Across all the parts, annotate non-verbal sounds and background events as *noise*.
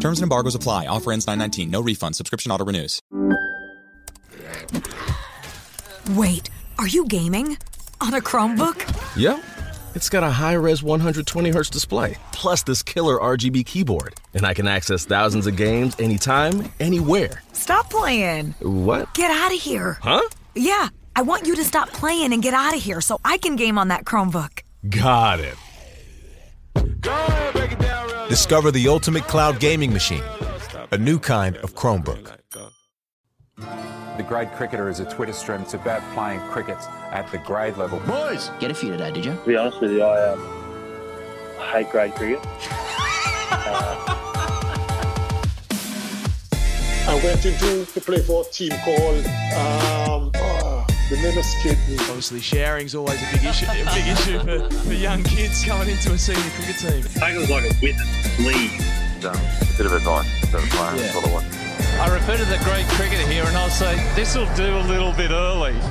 Terms and embargoes apply. Offer ends 919. No refund. Subscription auto renews. Wait, are you gaming? On a Chromebook? Yep. It's got a high res 120 hertz display, plus this killer RGB keyboard. And I can access thousands of games anytime, anywhere. Stop playing. What? Get out of here. Huh? Yeah, I want you to stop playing and get out of here so I can game on that Chromebook. Got it. Discover the ultimate cloud gaming machine, a new kind of Chromebook. The grade cricketer is a Twitter stream. It's about playing crickets at the grade level. Boys, get a few today, did you? To be honest with you, I um, hate grade cricket. *laughs* uh, I went into to play for a team called um, oh, the name escaped. Obviously, sharing's always a big issue. A big issue for, for young kids coming into a senior cricket team. I think it was like a witness league. Um, a bit of advice to the player. Yeah. Sort of what. I refer to the great cricketer here and I'll say, this will do a little bit early. *laughs*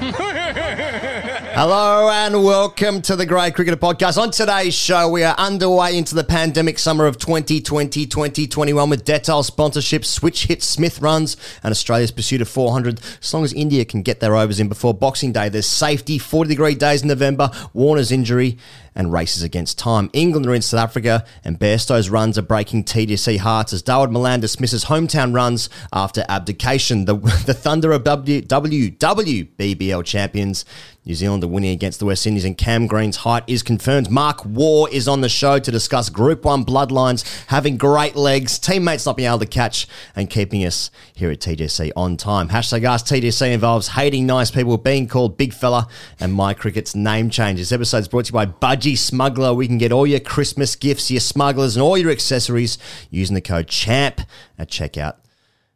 Hello and welcome to the Grade Cricketer Podcast. On today's show, we are underway into the pandemic summer of 2020 2021 with Dettol sponsorship, switch hit Smith runs, and Australia's pursuit of 400. As long as India can get their overs in before Boxing Day, there's safety, 40 degree days in November, Warner's injury, and races against time. England are in South Africa, and Bairstow's runs are breaking TGC hearts as Dawid Malan dismisses hometown runs after abdication. The, *laughs* the Thunder are w, WWBBL champions. New Zealand are winning against the West Indies, and Cam Green's height is confirmed. Mark Waugh is on the show to discuss Group 1 bloodlines, having great legs, teammates not being able to catch, and keeping us here at TGC on time. Hashtag Ask TGC involves hating nice people, being called Big Fella, and My Cricket's name change. This episode is brought to you by Budgie Smuggler. We can get all your Christmas gifts, your smugglers, and all your accessories using the code CHAMP at checkout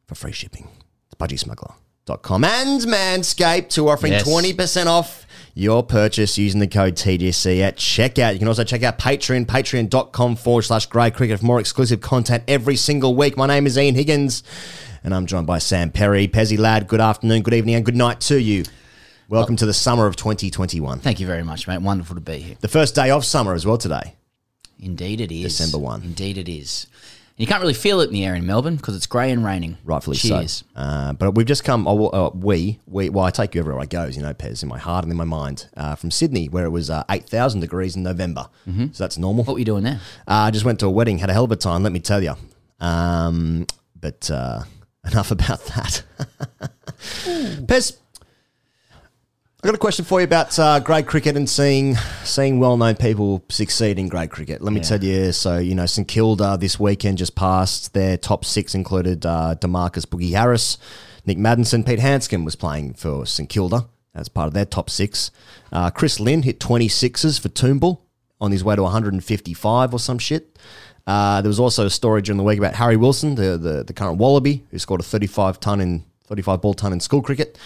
for free shipping. It's budgiesmuggler.com and Manscaped, who are offering Yes. 20% off your purchase using the code TGC at checkout. You can also check out Patreon, patreon.com forward slash grey cricket for more exclusive content every single week. My name is Ian Higgins and I'm joined by Sam Perry. Pezzy lad, good afternoon, good evening, and good night to you. Welcome to the summer of 2021. Thank you very much, mate. Wonderful to be here. The first day of summer as well today. Indeed, it is. December 1. Indeed, it is. You can't really feel it in the air in Melbourne because it's grey and raining. Rightfully Cheers. so. Uh, but we've just come, oh, uh, we, we, well, I take you everywhere I go, you know, Pez, in my heart and in my mind, uh, from Sydney, where it was uh, 8,000 degrees in November. So that's normal. What were you doing there? I just went to a wedding, had a hell of a time, let me tell you. Um, but uh, *laughs* enough about that. *laughs* Pez, I got a question for you about uh, grade cricket and seeing seeing well known people succeed in grade cricket. Let me Yeah. tell you. So you know, St Kilda this weekend just passed. Their top six included uh, Demarcus Boogie Harris, Nick Maddinson, Pete Handscomb was playing for St Kilda as part of their top six. Uh, Chris Lynn hit 26s for Toombul on his way to 155 or some shit. Uh, there was also a story during the week about Harry Wilson, the, the, the current Wallaby, who scored a 35 ton in 35 ball ton in school cricket.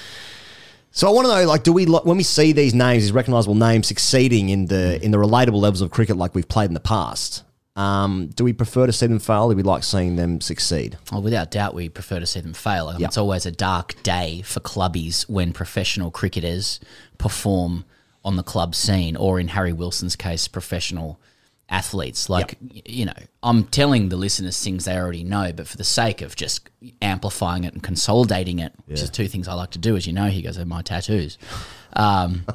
So I want to know, like, do we when we see these names, these recognisable names succeeding in the in the relatable levels of cricket like we've played in the past? Um, do we prefer to see them fail? Or do we like seeing them succeed? Well, without doubt, we prefer to see them fail. Yeah. It's always a dark day for clubbies when professional cricketers perform on the club scene, or in Harry Wilson's case, professional athletes. Like, y- you know, I'm telling the listeners things they already know, but for the sake of just amplifying it and consolidating it, which is two things I like to do, as you know, he goes, are my tattoos. Um,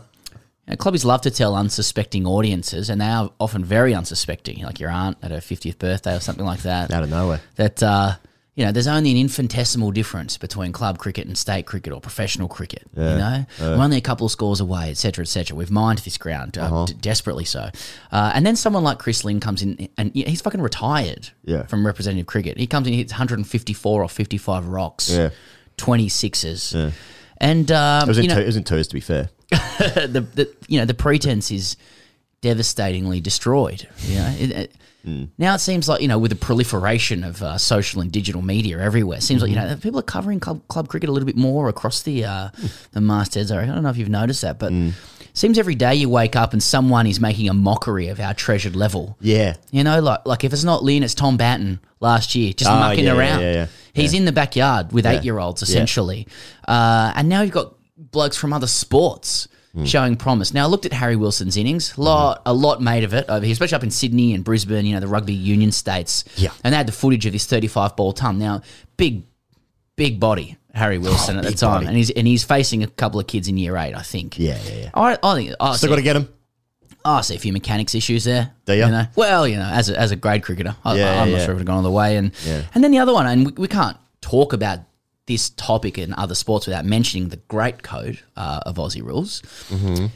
you know, clubbies love to tell unsuspecting audiences, and they are often very unsuspecting, like your aunt at her 50th birthday or something like that Out of nowhere. that uh, you know there's only an infinitesimal difference between club cricket and state cricket or professional cricket. You know, we're only a couple of scores away, etc., etc. We've mined this ground uh, d- desperately so, uh, and then someone like Chris Lynn comes in and he's fucking retired Yeah. from representative cricket. He comes in, he hits 154 or 55 rocks, Yeah. 26s, and um, It was in, you know two, it was in twos, to be fair. *laughs* the, the you know the pretense is devastatingly destroyed. You know, it, it- Now it seems like you know, with the proliferation of uh, social and digital media everywhere, it seems like you know people are covering club, club cricket a little bit more across the uh, the mastheads. I don't know if you've noticed that, but seems every day you wake up and someone is making a mockery of our treasured level. Yeah. You know, like like if it's not Lynn, it's Tom Banton last year, just Oh, mucking yeah, around. yeah, yeah. He's in the backyard with eight year olds essentially, uh, and now you've got blokes from other sports. Hmm. Showing promise. Now I looked at Harry Wilson's innings. Lot, a lot made of it over here, especially up in Sydney and Brisbane. You know the rugby union states. Yeah. and they had the footage of this thirty-five ball ton. Now big, big body Harry Wilson at the Oh, time, body. and he's and he's facing a couple of kids in year eight, I think. Yeah, yeah, yeah. I, I think I Still got to get him. Oh, I see a few mechanics issues there. Do ya? know? Well, you know, as a, as a grade cricketer, I, Yeah, I'm not sure if it have gone all the way. And Yeah. and then the other one, and we, we can't talk about this topic in other sports without mentioning the great code uh, of Aussie rules. Mm-hmm.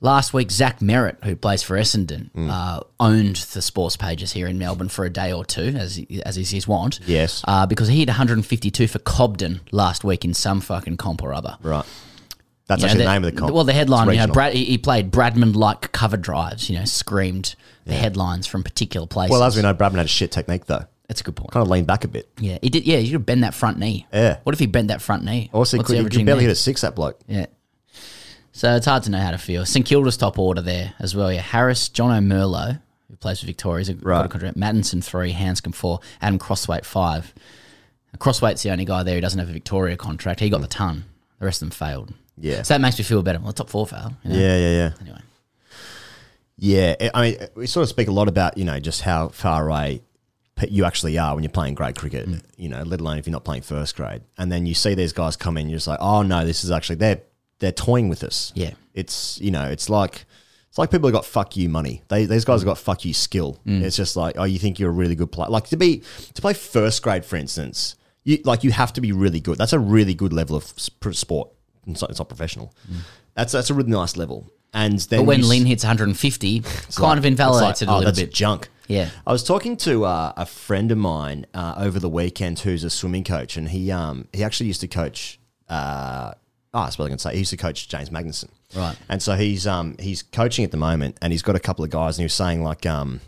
Last week, Zach Merrett, who plays for Essendon, Mm. uh, owned the sports pages here in Melbourne for a day or two, as as is his wont. Yes. uh, because he hit 152 for Cobden last week in some fucking comp or other. Right. That's You know, actually the, name of the comp. Well, the headline, you know. Brad, he, he played Bradman like cover drives, you know, screamed the headlines from particular places. Well, as we know, Bradman had a shit technique though. That's a good point. Kind of leaned back a bit. Yeah, he did. Yeah, you could bend that front knee. Yeah. What if he bent that front knee? Also, What's could, he could barely there? hit a six, that bloke. Yeah. So it's hard to know how to feel. St Kilda's top order there as well. Yeah, Harris, John O'Merlo, who plays for Victoria, he's a Right. contract. Maddinson three, Handscomb four, Adam Crosthwaite five. Crosthwaite's the only guy there who doesn't have a Victoria contract. He got the ton. The rest of them failed. Yeah. So that makes me feel better. Well, the top four failed. you know? Yeah, yeah, yeah. Anyway. Yeah, I- mean, we sort of speak a lot about you know just how far away you actually are when you're playing grade cricket. Mm. You know, let alone if you're not playing first grade, and then you see these guys come in, you're just like, oh no, this is actually they're they're toying with us. Yeah. it's you know, it's like it's like people have got fuck you money. They these guys have got fuck you skill. Mm. It's just like, oh, you think you're a really good player. Like to be to play first grade, for instance, you like you have to be really good. That's a really good level of sport. It's not, it's not professional. That's that's a really nice level. And then Mm. But when Lynn hits 150, *laughs* it's kind like- of invalidates it like, a oh, little that's bit. junk. Yeah. I was talking to uh, a friend of mine uh, over the weekend who's a swimming coach, and he um he actually used to coach. Uh, oh, I suppose I can say he used to coach James Magnussen. Right. And so he's um he's coaching at the moment, and he's got a couple of guys, and he was saying like um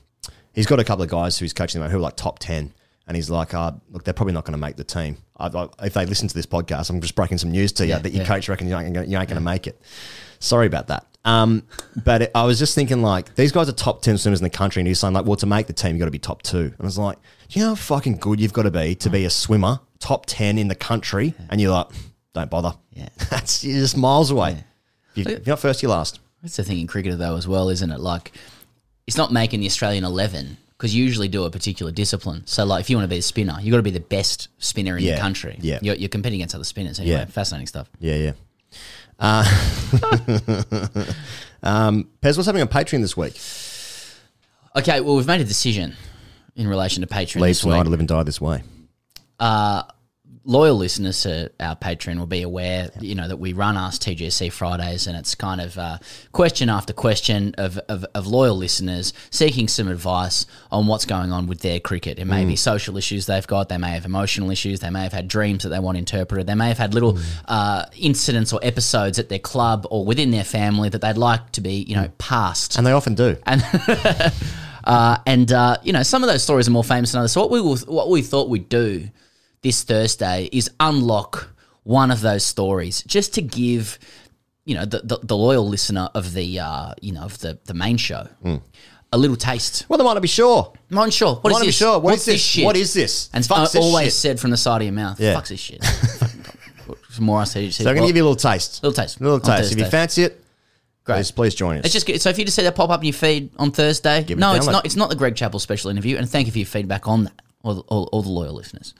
he's got a couple of guys who he's coaching at the moment who are like top ten. And he's like, uh, look, they're probably not going to make the team. I, I, if they listen to this podcast, I'm just breaking some news to you Yeah, that your yeah. coach reckons you ain't, ain't going to make it. Sorry about that. Um, but it, I was just thinking, like, these guys are top 10 swimmers in the country, and he's saying, like, well, to make the team, you've got to be top two. And I was like, do you know how fucking good you've got to be to be a swimmer, top 10 in the country? And you're like, don't bother. Yeah. *laughs* That's you're just miles away. If, you, if you're not first, you're last. That's the thing in cricket, though, as well, isn't it? Like, it's not making the Australian 11 because you usually do a particular discipline. So, like, if you want to be a spinner, you've got to be the best spinner in Yeah, the country. yeah. You're, you're competing against other spinners. Anyway, Yeah. fascinating stuff. Yeah, yeah. Uh, *laughs* um, Pez, what's happening on Patreon this week? Okay, well, we've made a decision in relation to Patreon Leave this week. tonight to live and die this way. uh, loyal listeners to our Patreon will be aware, you know, that we run Ask TGC Fridays, and it's kind of uh, question after question of, of, of loyal listeners seeking some advice on what's going on with their cricket. It may be social issues they've got, they may have emotional issues, they may have had dreams that they want interpreted, they may have had little uh, incidents or episodes at their club or within their family that they'd like to be, you know, past. And they often do. And *laughs* uh, and uh, you know, some of those stories are more famous than others. So what we will, what we thought we'd do this Thursday is unlock one of those stories, just to give you know the the, the loyal listener of the uh, you know of the the main show a little taste. Well, they might not be sure. Not sure. What Might is not be this? sure. What What's is this? shit? What is this? And uh, this always shit. said from the side of your mouth. Yeah. Fuck's this shit. Some *laughs* more I said. So I'm to give you a little taste. Little taste. A little taste. If you fancy it, Great. please, please join us. It's just good. so if you just see that pop up in your feed on Thursday, Give no, it's not. It's not the Greg Chappell special interview, and thank you for your feedback on that, all, all, all the loyal listeners.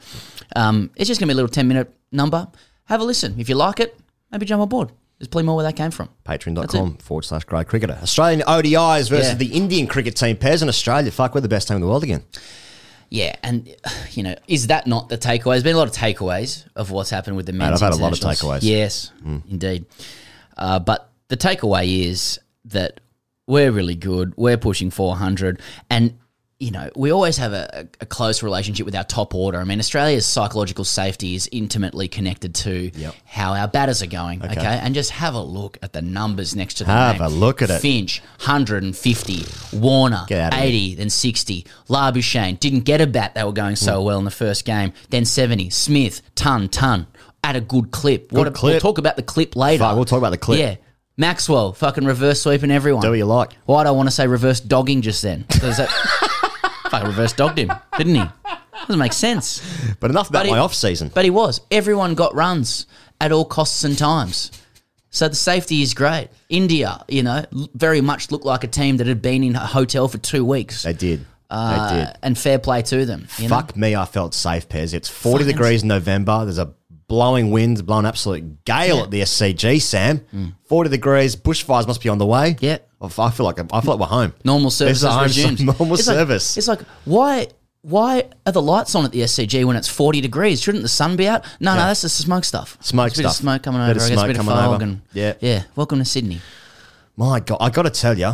Um, it's just gonna be a little ten minute number. Have a listen. If you like it, maybe jump on board. There's plenty more where that came from. Patreon.com forward slash grade cricketer. Australian ODIs versus Yeah. the Indian cricket team. Pairs in Australia. Fuck, we're the best team in the world again. Yeah, and you know, is that not the takeaway? There's been a lot of takeaways of what's happened with the Mate, men's. I've had a lot of takeaways. Yes, indeed. Uh, but the takeaway is that we're really good. We're pushing 400, and you know, we always have a, a close relationship with our top order. I mean, Australia's psychological safety is intimately connected to how our batters are going. Okay. Okay. And just have a look at the numbers next to the Have name. a look at it. Finch, 150. Warner, Get out of 80, then 60. Labuschagne didn't get a bat. They were going Mm. so well in the first game. Then 70. Smith, ton, ton. At a good clip. Good what a, clip. We'll talk about the clip later. Fuck, we'll talk about the clip. Yeah. Maxwell, fucking reverse sweeping everyone. Do what you like. Why do I want to say reverse dogging just then? Does that *laughs* fucking reverse dogged him, didn't he? Doesn't make sense. But enough about But he- my off season. But he was. Everyone got runs at all costs and times. So the safety is great. India, you know, very much looked like a team that had been in a hotel for two weeks. They did. Uh, they did. And fair play to them. you know? Fuck me, I felt safe, Pez. It's 40 Fucking- degrees in November. There's a blowing wind, blowing absolute gale Yeah. at the SCG, Sam. 40 degrees, bushfires must be on the way. Yeah. I feel like I feel like we're home. Normal service home. *laughs* Normal It's like- service. it's like why why are the lights on at the SCG when it's forty degrees? Shouldn't the sun be out? No, no, Yeah. that's just smoke stuff. Smoke It's a bit of stuff. smoke coming Bit over. of I guess a smoke bit of coming fog over. and Yeah. yeah. Welcome to Sydney. My God, I got to tell you.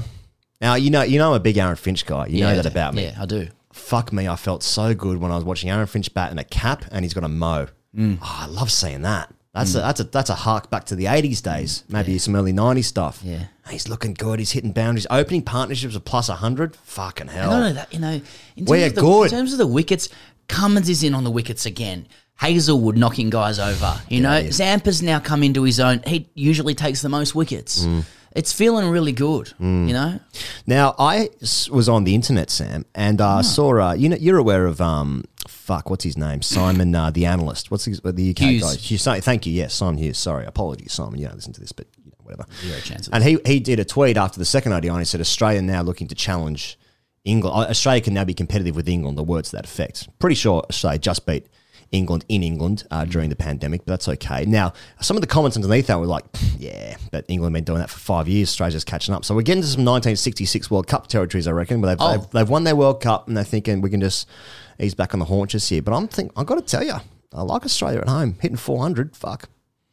Now you know you know I'm a big Aaron Finch guy. You Yeah, know that about me. Yeah, I do. Fuck me, I felt so good when I was watching Aaron Finch bat in a cap and he's got a mo. Mm. Oh, I love seeing that. That's a that's a that's a hark back to the '80s days, maybe some early '90s stuff. Yeah. He's looking good. He's hitting boundaries, opening partnerships of plus hundred. Fucking hell! Not only that, you know, in terms, We're of the, good. in terms of the wickets, Cummins is in on the wickets again. Hazlewood knocking guys over. You know, he is. Zampa's now come into his own. He usually takes the most wickets. Mm. It's feeling really good. You know, Now I was on the internet, Sam, and uh, Ah. saw. Uh, you know, you're aware of um, fuck, what's his name? Simon, uh, the analyst. What's his, the UK Hughes. guy? Hughes. Thank you. Yes, Simon Hughes. Sorry, apologies, Simon. You don't listen to this, but know, whatever. Zero And he he did a tweet after the second ODI. and He said Australia now looking to challenge England. uh, Australia can now be competitive with England. The words to that effect. Pretty sure Australia just beat. England in England uh, during the pandemic, but that's okay. Now, some of the comments underneath that were like, yeah, but England have been doing that for five years. Australia's just catching up. So we're getting to some 1966 World Cup territories, I reckon, where they've, Oh. they've, they've won their World Cup and they're thinking we can just ease back on the haunches here. But I'm think I've got to tell you, I like Australia at home, hitting 400. Fuck.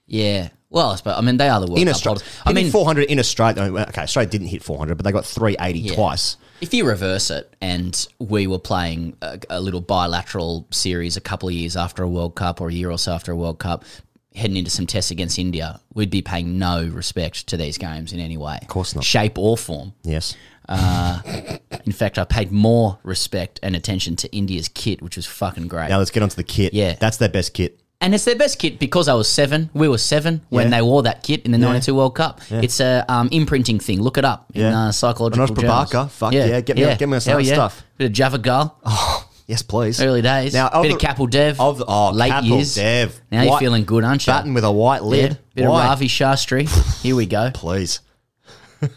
yeah. Well, I suppose I mean they are the World in Australia. I mean, 400 in Australia. Okay, Australia didn't hit 400, but they got 380 Yeah. twice. If you reverse it and we were playing a, a little bilateral series a couple of years after a World Cup or a year or so after a World Cup, heading into some tests against India, we'd be paying no respect to these games in any way. Of course not. Shape or form. Yes. Uh, in fact, I paid more respect and attention to India's kit, which was fucking great. Now let's get onto the kit. Yeah. That's their best kit. And it's their best kit because I was seven. We were seven when Yeah. they wore that kit in the Yeah. '92 World Cup. It's a um, imprinting thing. Look it up in Yeah. uh, psychological Manoj journals. Prabhakar, fuck yeah, get me- get me on some Hell of stuff. Bit of Javagal. Yes, please. Early days. Now, of bit of the- Kapil Dev. Of the, oh, late years. Dev. Now you're White- feeling good, aren't you? Batting with a white lid. Yeah. Bit Why? of Ravi Shastri. *laughs* Here we go. Please. *laughs*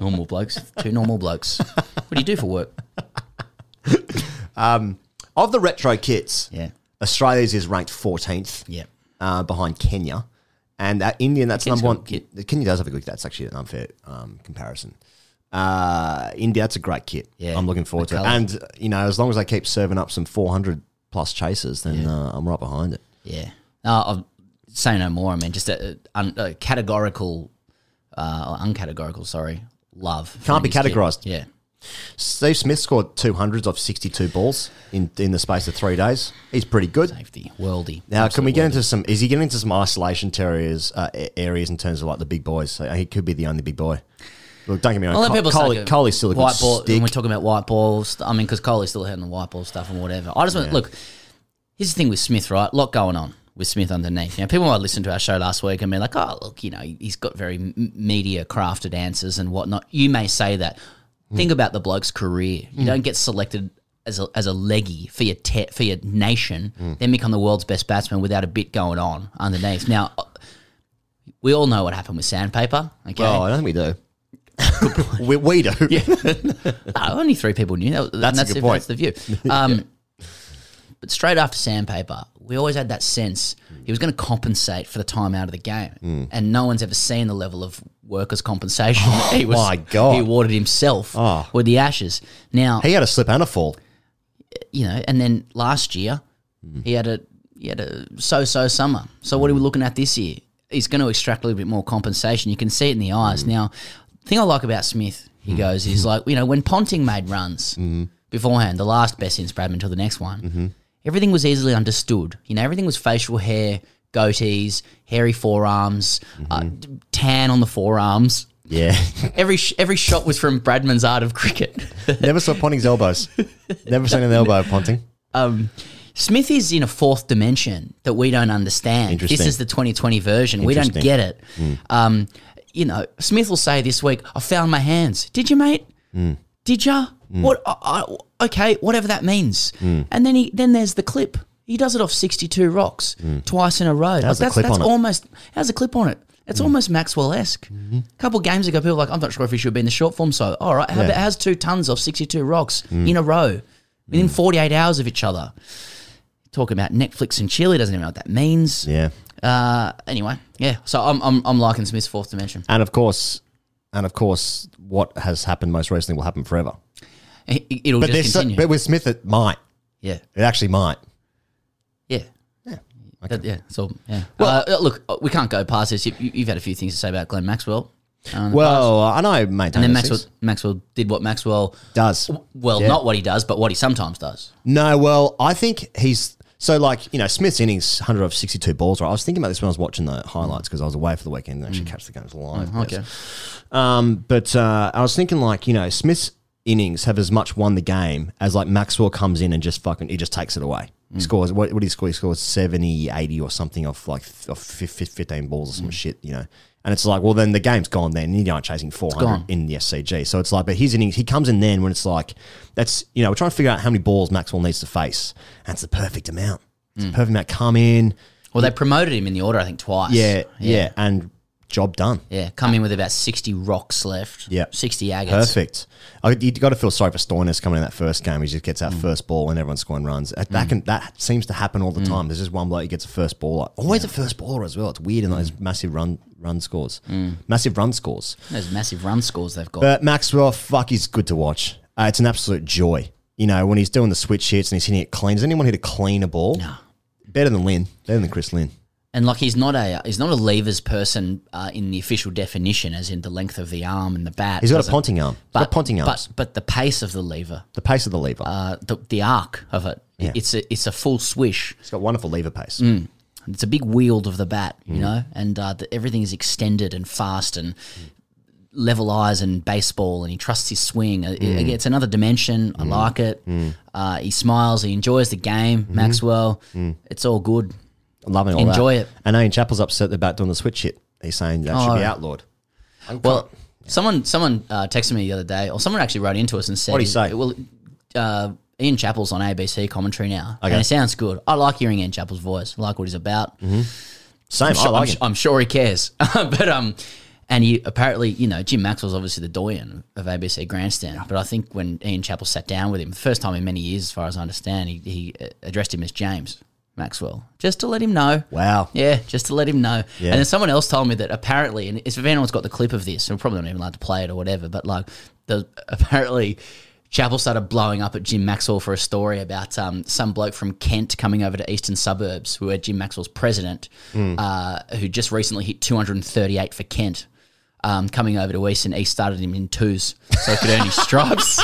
normal blokes. Two normal blokes. What do you do for work? *laughs* Um, of the retro kits, Yeah. Australia's is ranked 14th Yeah. uh, behind Kenya. And that Indian, that's Kenya's number one. good Kenya does have a good kit. That's actually an unfair um, comparison. Uh, India, that's a great kit. Yeah, I'm looking forward to it. And, uh, you know, as long as they keep serving up some 400 plus chasers, then uh, I'm right behind it. Yeah. No, I'll say no more. I mean, just a, un, a categorical, uh, or uncategorical, sorry, love. Can't be kit. categorised. Yeah. Steve Smith scored 200s off 62 balls in, in the space of three days. He's pretty good. Safety. Worldy. Now, can we get worldy. into some? Is he getting into some isolation terriers uh, areas in terms of like the big boys? So he could be the only big boy. Look, don't get me wrong. Well, let Col- people Coley, say Coley's still a good white ball. stick. When we're talking about white balls, I mean, because Coley's still on the white ball stuff and whatever. I just want Yeah. look. Here's the thing with Smith, right? A lot going on with Smith underneath. Now, people might listen to our show last week and be like, "Oh, look, you know, he's got very media crafted answers and whatnot." You may say that. Hmm. Think about the bloke's career. You don't get selected as a, as a leggy for your te- for your nation, Hmm. then become the world's best batsman without a bit going on underneath. Now, uh, we all know what happened with sandpaper. Okay, Oh, I don't think we do. *laughs* we, we do. *laughs* yeah. no, *laughs* only three people knew. That, That's that's good the, point. That's the view. Um, But straight after sandpaper, we always had that sense he was going to compensate for the time out of the game, Hmm. and no one's ever seen the level of workers' compensation that he *laughs* oh was. my God. He awarded himself Oh. with the Ashes. Now He had a slip and a fall. you know, and then last year hmm. he had a he had a so-so summer. So what are we hmm. looking at this year? He's going to extract a little bit more compensation. You can see it in the hmm. eyes. Now, the thing I like about Smith, He goes, he's like, you know, when Ponting made runs beforehand, the last best since Bradman until the next one, mm-hmm. everything was easily understood. You know, everything was facial hair, goatees, hairy forearms, uh, tan on the forearms. Yeah. *laughs* Every sh- every shot was from Bradman's art of cricket. *laughs* Never saw Ponting's elbows. Never seen an *laughs* elbow of Ponting. um, Smith is in a fourth dimension that we don't understand. This is the 2020 version. We don't get it. Mm. Um, you know, Smith will say this week, "I found my hands." Did you, mate? Mm. Did ya? Mm. What? I, I, okay, whatever that means. Mm. And then he then there's the clip. He does it off 62 rocks twice in a row. How's the that's clip that's on it? almost has a clip on it. It's almost Maxwell esque. A couple of games ago, people were like, I'm not sure if he should be in the short form. So, all right, how Yeah. about has two tons of 62 rocks Mm. in a row within 48 hours of each other? Talking about Netflix and Chile doesn't even know what that means. Yeah. Uh, anyway, yeah. So I'm, I'm, I'm liking Smith's fourth dimension. And of course, and of course, what has happened most recently will happen forever. It, it'll but, just so- continue. but with Smith, it might. Yeah. It actually might. Yeah. Yeah. That- yeah. So yeah. Well, uh, look, uh, we can't go past this. You, you- you've had a few things to say about Glenn Maxwell. uh, in the Well, I know, mate. and then Maxwell, Maxwell did what Maxwell does. Well, Yeah. not what he does, but what he sometimes does. No, well, I think he's so like you know Smith's innings, hundred of sixty-two balls. Right, I was thinking about this when I was watching the highlights because I was away for the weekend and actually catch the games live. Oh, okay. Um, but uh, I was thinking like you know Smith's innings have as much won the game as like Maxwell comes in and just fucking he just takes it away. He scores what, what did he score? He scores 70, 80 or something off like off fif- fif- fifteen balls or some mm. shit. You know. And it's like, well, then the game's gone. Then you aren't chasing four gone. hundred in the SCG. So it's like, but his innings, he comes in then when it's like, that's you know, we're trying to figure out how many balls Maxwell needs to face, and it's the perfect amount. It's the mm. perfect amount. Come in, Well, they promoted him in the order, I think, twice. yeah, yeah, and job done. Yeah, come in with about 60 rocks left. Yeah. 60 agates. Perfect. I, you got to feel sorry for Stoinis coming in that first game. He just gets Mm. that first ball and everyone's scoring runs. That, that can that seems to happen all the Mm. time. There's just one bloke who gets a first ball. Like, always a first baller as well. It's weird in Mm. those massive run run scores. Massive run scores. Those massive run scores they've got. But Maxwell, fuck, he's good to watch. Uh, it's an absolute joy. You know, when he's doing the switch hits and he's hitting it clean. Does anyone hit a cleaner ball? No. Better than Lynn. Better than Chris Lynn. And like he's not a he's not a levers person uh, in the official definition, as in the length of the arm and the bat. He's got a ponting arm. He's But, got ponting arms. But but the pace of the lever, the pace of the lever. uh, the the arc of it, Yeah. it's a it's a full swish. He's got wonderful lever pace. Mm. It's a big wield of the bat, you Mm. know, and uh, the, everything is extended and fast and level eyes and baseball, and he trusts his swing. Uh, it- Mm. It's another dimension. I like it. Mm. Uh, he smiles. He enjoys the game. Mhm. Maxwell. Mm. It's all good. Loving all Enjoy that. it. And Ian Chappell's upset about doing the switch hit. He's saying that should Oh. be outlawed. Well, someone someone uh, texted me the other day, or someone actually wrote into us and said, What'd he say? Well, uh, Ian Chappell's on ABC commentary now, Okay. and it sounds good. I like hearing Ian Chappell's voice. I like what he's about. Same, I'm sure, I like I'm, it. I'm sure he cares, *laughs* but um, and he apparently, you know, Jim Maxwell's obviously the doyen of ABC Grandstand. But I think when Ian Chappell sat down with him, the first time in many years, as far as I understand, he, he uh, addressed him as James Maxwell, just to let him know. Wow. Yeah, just to let him know. Yeah. And then someone else told me that apparently, and if anyone's got the clip of this, we're probably not even allowed to play it or whatever, but like, the, apparently. Chappell started blowing up at Jim Maxwell for a story about um, some bloke from Kent coming over to eastern suburbs, who had Jim Maxwell's president, Mm. uh, who just recently hit 238 for Kent, um, coming over to Eastern, and East started him in twos so he could earn his *laughs* stripes.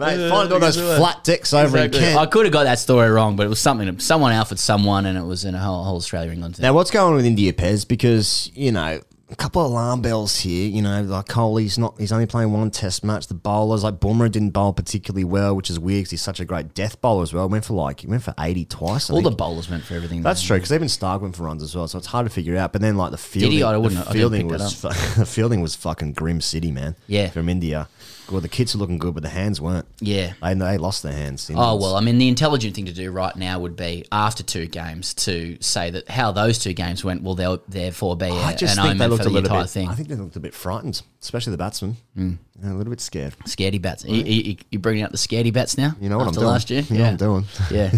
Mate, find all those flat dicks over in Kent. I could have got that story wrong, but it was something. Someone alphaed someone, and it was in a whole, whole Australia England thing. Now, what's going on with India Pez? Because you know, a couple of alarm bells here. You know, like Kohli's not. He's only playing one Test match. The bowlers like Boomer didn't bowl particularly well, which is weird because he's such a great death bowler as well. Went for like he went for eighty twice. I All the bowlers went for everything. That's true because even Stark went for runs as well, so it's hard to figure out. But then like the fielding, he? I the wouldn't- I fielding pick was *laughs* the fielding was fucking grim city, man. Yeah. from India. Well, the kids are looking good, but the hands weren't. Yeah. they, they lost their hands. Oh well, I mean, the intelligent thing to do right now would be after two games to say that how those two games went will there- therefore be a, I just an think they looked a the little bit. thing. I think they looked a bit frightened, especially the batsmen. Mm. Yeah, a little bit scared. Scaredy bats. You, you, you bringing out the scaredy bats now? You know what I'm doing. last year? You know what I'm doing. *laughs* Yeah.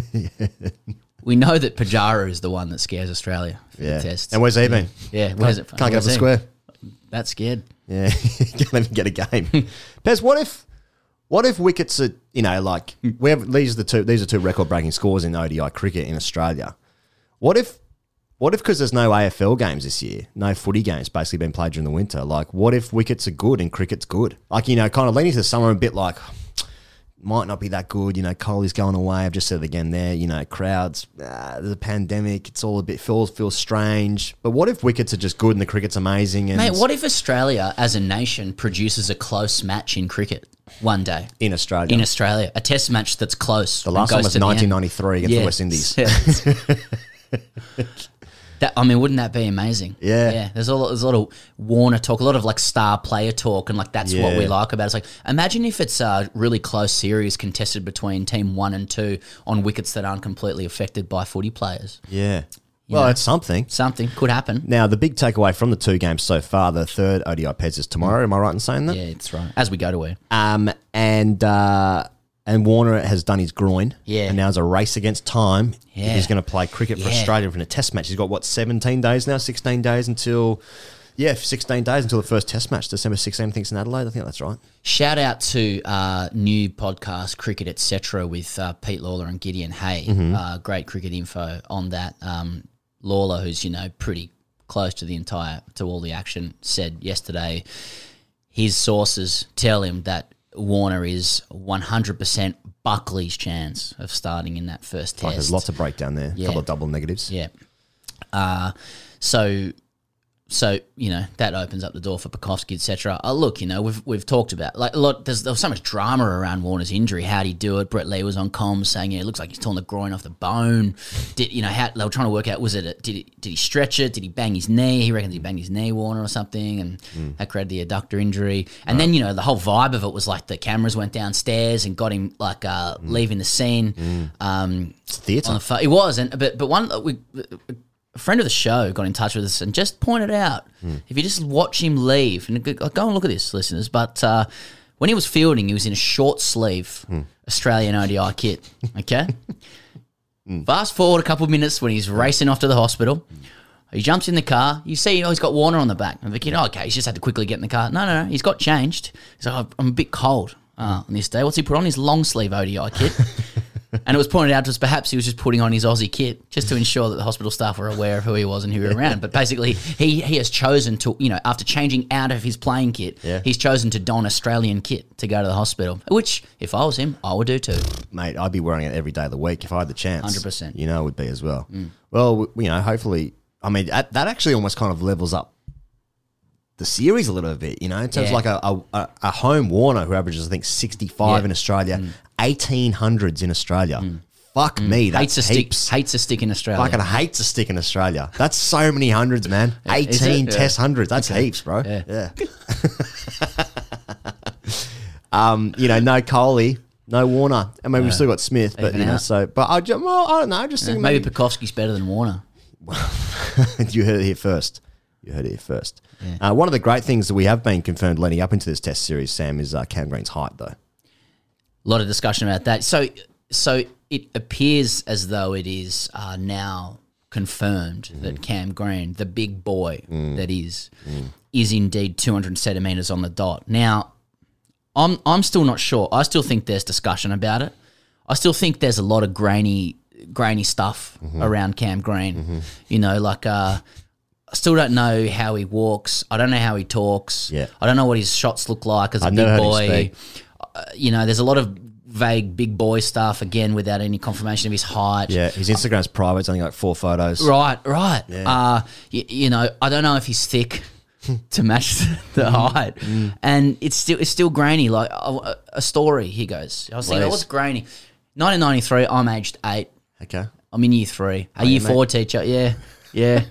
*laughs* We know that Pujara is the one that scares Australia for Yeah. the tests. And where's he been? Yeah, where's it? can't get up the square. That's scared. Yeah, *laughs* can't even get a game. *laughs* Pez, what if, what if wickets are you know like we have these are the two these are two record breaking scores in ODI cricket in Australia. What if, What if because there's no AFL games this year, no footy games basically been played during the winter? Like, what if wickets are good and cricket's good? Like, you know, kind of leaning to the summer a bit like might not be that good. You know, Kohli's going away. I've just said it again there. You know, crowds, uh, there's a pandemic. It's all a bit feels feels strange. But what if wickets are just good and the cricket's amazing? And Mate, what if Australia as a nation produces a close match in cricket one day? in Australia? In Australia, a test match that's close. the last one was to the end. 1993 against the West Indies. *laughs* *laughs* Yeah. That, I mean, wouldn't that be amazing? Yeah. yeah. There's a lot, there's a lot of Warner talk, a lot of like star player talk, and like that's what we like about it. It's like imagine if it's a really close series contested between team one and two on wickets that aren't completely affected by footy players. yeah. You Well, know. it's something. Something could happen. Now, the big takeaway from the two games so far, the third ODI Pez is tomorrow. Am I right in saying that? Yeah, it's right. As we go to it. Um, and uh, and Warner has done his groin. Yeah. And now there's a race against time. Yeah. He's going to play cricket for Yeah. Australia in a test match. He's got, what, 17 days now? 16 days until, yeah, 16 days until the first test match, December 16th, I think it's in Adelaide. I think that's right. Shout out to uh, new podcast Cricket Etc. with uh, Pete Lalor and Gideon Haigh. Mhm. Uh, great cricket info on that. Um, Lawler, who's you know pretty close to the entire to all the action, said yesterday his sources tell him that Warner is 100% Buckley's chance of starting in that first Like, test. there's lots of breakdown there. A Yeah. couple of double negatives. Yeah. Uh, so, so you know that opens up the door for Pucovski, etc. Uh, look, you know we've we've talked about like a lot. There's there was so much drama around Warner's injury. How'd he do it? Brett Lee was on comms saying, "Yeah, it looks like he's torn the groin off the bone." Did you know how they were trying to work out? Was it a, did he, did he stretch it? Did he bang his knee? He reckons he banged his knee, Warner, or something, and that created the adductor injury. And then you know the whole vibe of it was like the cameras went downstairs and got him like uh, leaving the scene. Um, theatre. on the It was, and but but one we a friend of the show got in touch with us and just pointed out if you just watch him leave and go and look at this, listeners. But uh, when he was fielding, he was in a short sleeve Australian ODI kit. *laughs* Okay. Fast forward a couple of minutes when he's racing off to the hospital. He jumps in the car. You see, oh, he's got Warner on the back. I'm thinking, oh, okay, he's just had to quickly get in the car. No, no, no. He's got changed. He's like, oh, I'm a bit cold uh, on this day. What's he put on? His long sleeve ODI kit. *laughs* and it was pointed out to us perhaps he was just putting on his Aussie kit just to ensure that the hospital staff were aware of who he was and who he was around. But basically, he, he has chosen to, you know, after changing out of his playing kit, Yeah. he's chosen to don Australian kit to go to the hospital, which, if I was him, I would do too. Mate, I'd be wearing it every day of the week if I had the chance. 100%. You know, it would be as well. Mm. Well, you know, hopefully, I mean, that, that actually almost kind of levels up the series a little bit, you know, in terms Yeah. of like a, a, a- home Warner who averages, I think, 65 Yeah. Mm. in Australia, 1800s in Australia. Fuck me, that's hates a stick. Hates a stick in Australia. Fucking hates a stick in Australia. That's so many hundreds, man. *laughs* Yeah, 18 it? test Yeah. hundreds. That's Okay. heaps, bro. Yeah. yeah. *laughs* um, you know, no Coley, no Warner. I mean, we've still got Smith, but Even you know, out. so but I, ju- well, I don't know. I just think maybe maybe, Pucovski's better than Warner. *laughs* you heard it here first. You heard it here first. Uh, one of the great things that we have been confirmed leading up into this test series, Sam, is uh, Cam Green's height, though. A lot of discussion about that. So, so it appears as though it is uh, now confirmed Mm. that Cam Green, the big boy that is, is indeed 200 centimeters on the dot. Now, I'm I'm still not sure. I still think there's discussion about it. I still think there's a lot of grainy grainy stuff Mm-hmm. around Cam Green. You know, like uh, I still don't know how he walks. I don't know how he talks. Yeah. I don't know what his shots look like as a I've big never heard him boy. Uh, you know, there's a lot of vague big boy stuff again without any confirmation of his height. Yeah, his Instagram's private. It's only like four photos. Right, right. Yeah. Uh, you, you know, I don't know if he's thick *laughs* to match the Mm. height, and it's still it's still grainy. Like a, a story. He goes. I was thinking, Please. what's grainy? 1993. I'm aged eight. Okay. I'm in year three. A Oh, year yeah, four mate. teacher. Yeah, yeah.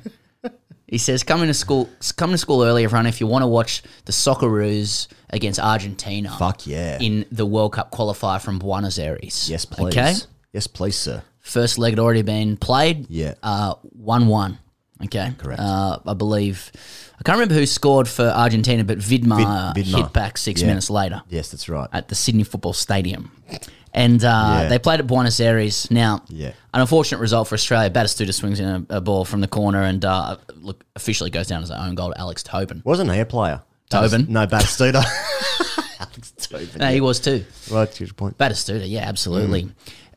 *laughs* he says, "Come into school. Come to school early, everyone, if you want to watch the Socceroos against Argentina. Fuck yeah. In the World Cup qualifier from Buenos Aires. Yes, please. Okay. Yes, please, sir. First leg had already been played. Yeah. Uh, one one. Okay. Correct. Uh, I believe. I can't remember who scored for Argentina, but Vidmar, Vid- Vidmar. hit back six Yeah. minutes later Yes, that's right. at the Sydney Football Stadium. And uh, Yeah. they played at Buenos Aires. Now, Yeah. an unfortunate result for Australia. Batistuta swings in a, a ball from the corner and uh, look officially goes down as an own goal to Alex Tobin. Wasn't he a player? Tobin? No, Batistuta. *laughs* Alex Tobin. No, he was too. Right, to your point. Batistuta, yeah, absolutely.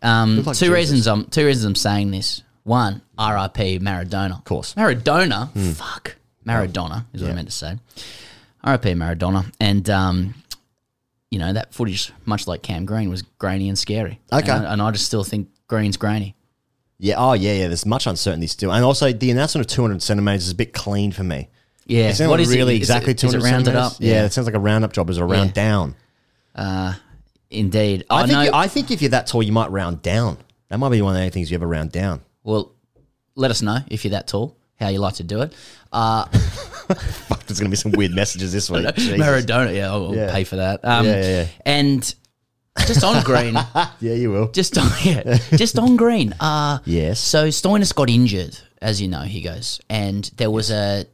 Um, like two Jesus. reasons I'm two reasons I'm saying this. One, RIP Maradona. Of course. Maradona, Hmm. fuck. Maradona is what I meant to say. RIP Maradona. And, um, you know, that footage, much like Cam Green, was grainy and scary. Okay. And, I- and I just still think Green's grainy. Yeah. Oh, yeah, yeah. There's much uncertainty still, and also the announcement of 200 centimeters is a bit clean for me. Yeah. It sounds What like is it? really Is it- exactly is it rounded centimeters. up? Yeah. Yeah. it sounds like a round up job. Is a round Yeah. down. Uh, indeed. I, I, think. know. I think if you're that tall, you might round down. That might be one of the only things you ever round down. well, let us know if you're that tall, how you like to do it. Uh, *laughs* Fuck, there's going to be some weird messages this week. Jesus. *laughs* Maradona, yeah, I'll, I'll Yeah. pay for that. Um, Yeah, yeah, yeah. And just on green, *laughs* Yeah, you will. just on, yeah, just on green. Uh, Yes. So Stoinis got injured, as you know, he goes, and there was a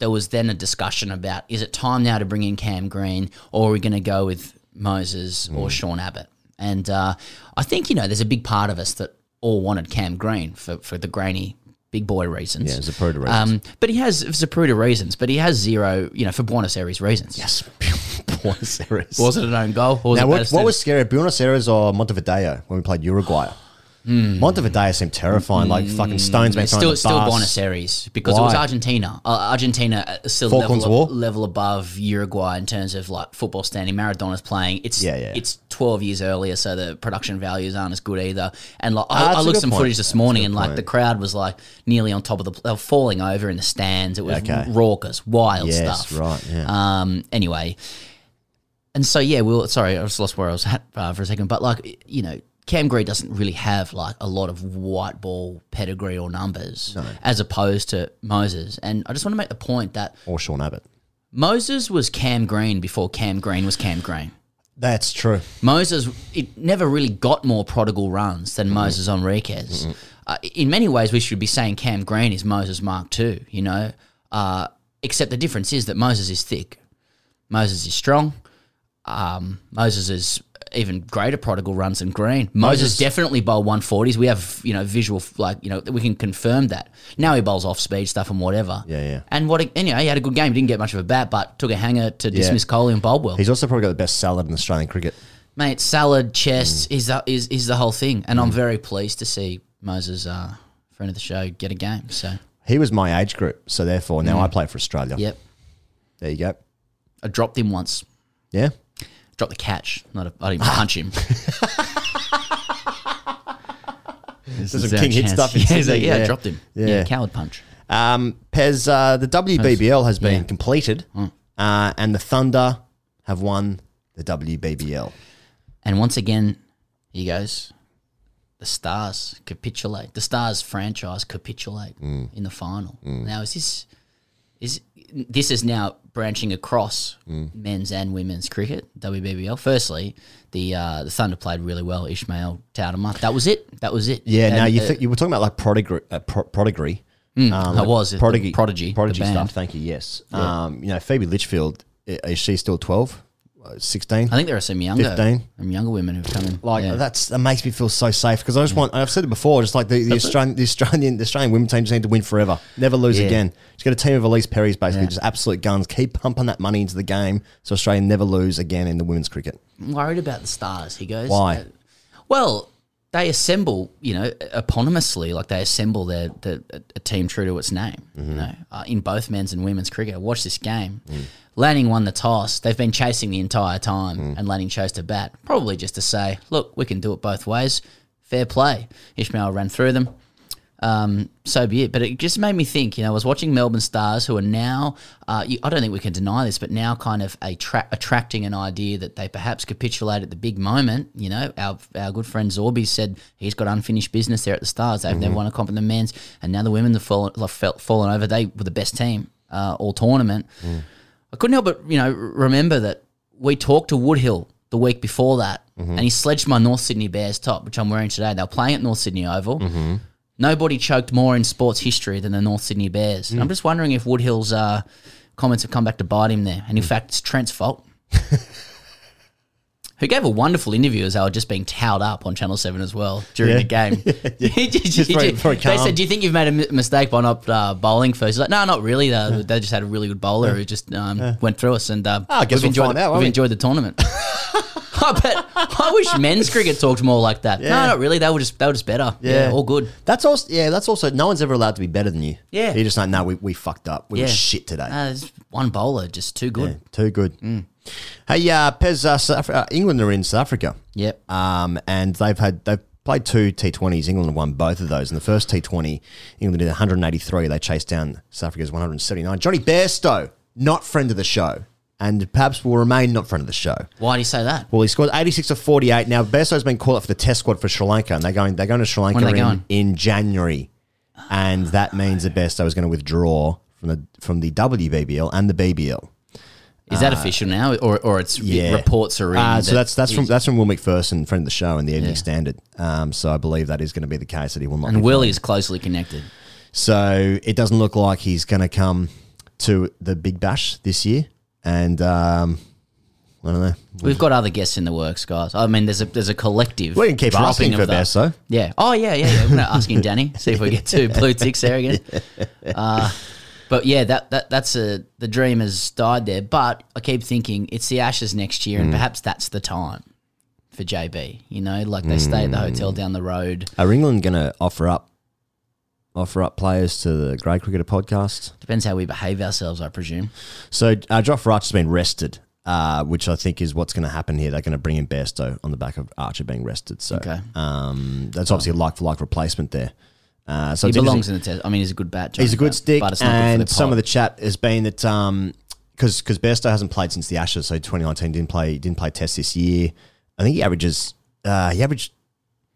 there was then a discussion about is it time now to bring in Cam Green or are we going to go with Moses Mm. or Sean Abbott? And uh, I think you know there's a big part of us that all wanted Cam Green for for the grainy big boy reasons. Yeah, Zapruder reasons. Um, but he has Zapruder reasons, but he has zero, you know, for Buenos Aires reasons. Yes. *laughs* Buenos Aires. Was it an own goal? Or was now, it what, what was scary, Buenos Aires or Montevideo when we played Uruguay? Montevideo seemed terrifying. Like fucking stones being It's thrown still at the still bus. Buenos Aires because it was Why? Argentina. Uh, Argentina is still Falklands level, War? level above Uruguay in terms of like football standing. Maradona's playing. It's Yeah, yeah. it's twelve years earlier, so the production values aren't as good either. And like Ah, I, that's I a looked good some point. footage this morning, and like the crowd was like nearly on top of the. They were falling over in the stands. It was Okay. raucous, wild Yes, stuff. right, yeah. Um. Anyway, and so yeah, we'll. Sorry, I just lost where I was at uh, for a second. But like you know, Cam Green doesn't really have like a lot of white ball pedigree or numbers, as opposed to Moses. And I just want to make the point that Or Sean Abbott. Moses was Cam Green before Cam Green was Cam Green. That's true. Moses, it never really got more prodigal runs than Moses Henriques. Uh, in many ways, we should be saying Cam Green is Moses Mark II, you know? Uh, except the difference is that Moses is thick. Moses is strong. Um, Moses is even greater prodigal runs than Green. Moses, Moses- definitely bowl 140s. We have, you know, visual, like, you know, we can confirm that. Now he bowls off speed stuff and whatever. Yeah, yeah. And what, and, you know, he had a good game. He didn't get much of a bat, but took a hanger to dismiss Coley and bowled well. He's also probably got the best salad in Australian cricket. Mate, salad, chest mm. is the, is is the whole thing, and I'm mm. very pleased to see Moses, uh, friend of the show, get a game. So, He was my age group, so therefore now mm. I play for Australia. yep, There you go. I dropped him once. Yeah. Dropped the catch. Not a, I didn't punch him. *laughs* There's some king hit stuff in *laughs* Yeah, Sydney. yeah, I dropped him. Yeah. Yeah, coward punch. Um, Pez, uh, the WBBL has been Yeah. completed, uh, and the Thunder have won the WBBL. And once again, he goes. The Stars capitulate. The Stars franchise capitulate Mm. in the final. Now, is this is this is now branching across Mm. men's and women's cricket WBBL? Firstly, the uh, the Thunder played really well. Ishmael Taudema. That was it. That was it. Yeah. now you uh, think you were talking about like prodigy, uh, pro- prodigy. Mm, I was, prodigy, Prodigy, prodigy stuff. Thank you. Yes. Yeah. Um, you know, Phoebe Litchfield is she still 12, Uh, 16? I think there are some younger, 15? some younger women who've come in. Like Yeah. that's that makes me feel so safe because I just want. I've said it before. Just like the, the Australian, the Australian, the Australian women team just need to win forever, never lose Yeah. again. Just got a team of Ellyse Perry's basically Yeah. just absolute guns. Keep pumping that money into the game so Australia never lose again in the women's cricket. I'm worried about the Stars. He goes. Why? uh, well, they assemble, you know, eponymously, like they assemble their, their a team true to its name. Mm-hmm. You know, uh, in both men's and women's cricket. Watch this game. Mm. Lanning won the toss. They've been chasing the entire time, Mm. and Lanning chose to bat, probably just to say, "Look, we can do it both ways. Fair play." Ismail ran through them. Um, so be it. But it just made me think. You know, I was watching Melbourne Stars, who are now, uh, you, I don't think we can deny this, but now kind of a tra- attracting an idea that they perhaps capitulate at the big moment. You know, our our good friend Zorby said he's got unfinished business there at the Stars. They've never won a comp in the men's, and now the women have fallen, have fallen over. They were the best team uh, all tournament. I couldn't help but you know remember that we talked to Woodhill the week before that, mm-hmm. and he sledged my North Sydney Bears top, which I'm wearing today. They were playing at North Sydney Oval. Mm-hmm. Nobody choked more in sports history than the North Sydney Bears. And I'm mm. just wondering if Woodhill's uh, comments have come back to bite him there. And in mm. fact, it's Trent's fault. *laughs* Who gave a wonderful interview as they were just being towed up on Channel 7 as well during Yeah. the game. *laughs* *laughs* Just- Just he very- very they said, Do you think you've made a mistake by not uh, bowling first? He's like, No, not really. They, they just had a really good bowler who just um, went through us and uh, Ah, I guess we've, we'll enjoyed, the- out, we've we? enjoyed the tournament. *laughs* I bet. I wish men's cricket talked more like that. Yeah. No, not really. They were just they were just better. Yeah, all good. That's also yeah. That's also no one's ever allowed to be better than you. Yeah. you're just like no, we, we fucked up. We yeah, were shit today. Uh, one bowler just too good. Yeah, too good. Hey, uh, Pez, uh, South, uh, England are in South Africa. Yep. Um, and they've had they've played two T20s. England won both of those. In the first T20, England did 183. They chased down South Africa's 179. Johnny Bairstow, not friend of the show, and perhaps will remain not friend of the show. Why do you say that? Well, he scored 86 of 48. Now, Bairstow's been called up for the test squad for Sri Lanka, and they're going they're going to Sri Lanka When are they in, going? in January, and that means that Bairstow is going to withdraw from the from the WBBL and the BBL. Is that official now, or or it's Yeah. reports are in? Uh, so that that's that's from that's from Will Macpherson, friend of the show, and the Evening Yeah. Standard. Um, so I believe that is going to be the case that he will not. and Will playing. is closely connected. So it doesn't look like he's going to come to the Big Bash this year, and um, I don't know. We've got other guests in the works, guys. I mean, there's a there's a collective. We can keep dropping asking for the- best, though. Yeah. Oh yeah, yeah. yeah. We're asking Danny. See if we get two *laughs* blue ticks there again. Uh, but yeah, that, that that's a the dream has died there. But I keep thinking it's the Ashes next year, and Mm. perhaps that's the time for JB. You know, like they stay at the hotel down the road. Are England going to offer up offer up players to the Grade Cricketer podcast? Depends how we behave ourselves, I presume. So uh, Joff Archer's been rested, uh, which I think is what's going to happen here. They're going to bring in Bairstow on the back of Archer being rested. So Okay. um, that's obviously a like for like replacement there. Uh, so he belongs in the test. I mean, he's a good bat. He's a good stick, but it's not good for and the some of the chat has been that because because Bairstow hasn't played since the Ashes, so 2019 didn't play didn't play Test this year. I think he averages uh, he averaged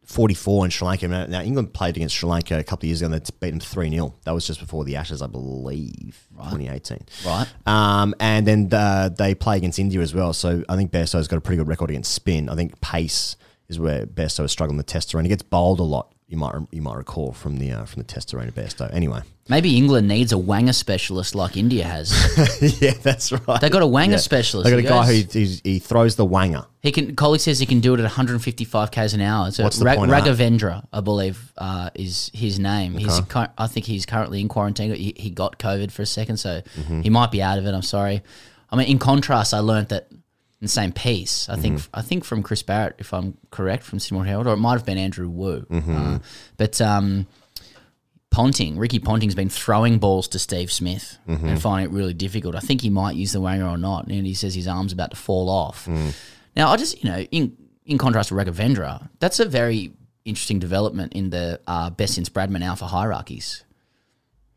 44 in Sri Lanka. Now England played against Sri Lanka a couple of years ago and they beat them 3 0. That was just before the Ashes, I believe, 2018. Right. Um, and then uh, they play against India as well. So I think Bairstow's got a pretty good record against spin. I think pace is where Bairstow is struggling the test arena. He gets bowled a lot. You might you might recall from the uh, from the test arena Bairstow. Anyway, Maybe England needs a wanger specialist like India has. *laughs* yeah, that's right. They got a wanger Yeah. specialist. They got a He guy who he's, he throws the wanger. He can. Colleague says he can do it at 155 k's an hour. So What's the point of that? Raghavendra, I believe, uh, is his name. He's. Okay. cur- I think he's currently in quarantine. He, he got COVID for a second, so Mhm. he might be out of it. I'm sorry. I mean, in contrast, I learnt that the same piece. I think. Mm-hmm. I think from Chris Barrett, if I'm correct, from Seymour Herald, or it might have been Andrew Wu. Mhm. Uh, but um, Ponting, Ricky Ponting's been throwing balls to Steve Smith Mhm. and finding it really difficult. I think he might use the wanger or not, and he says his arm's about to fall off. Mm. Now, I just, you know, in in contrast to Raghavendra, that's a very interesting development in the uh, best since Bradman alpha hierarchies.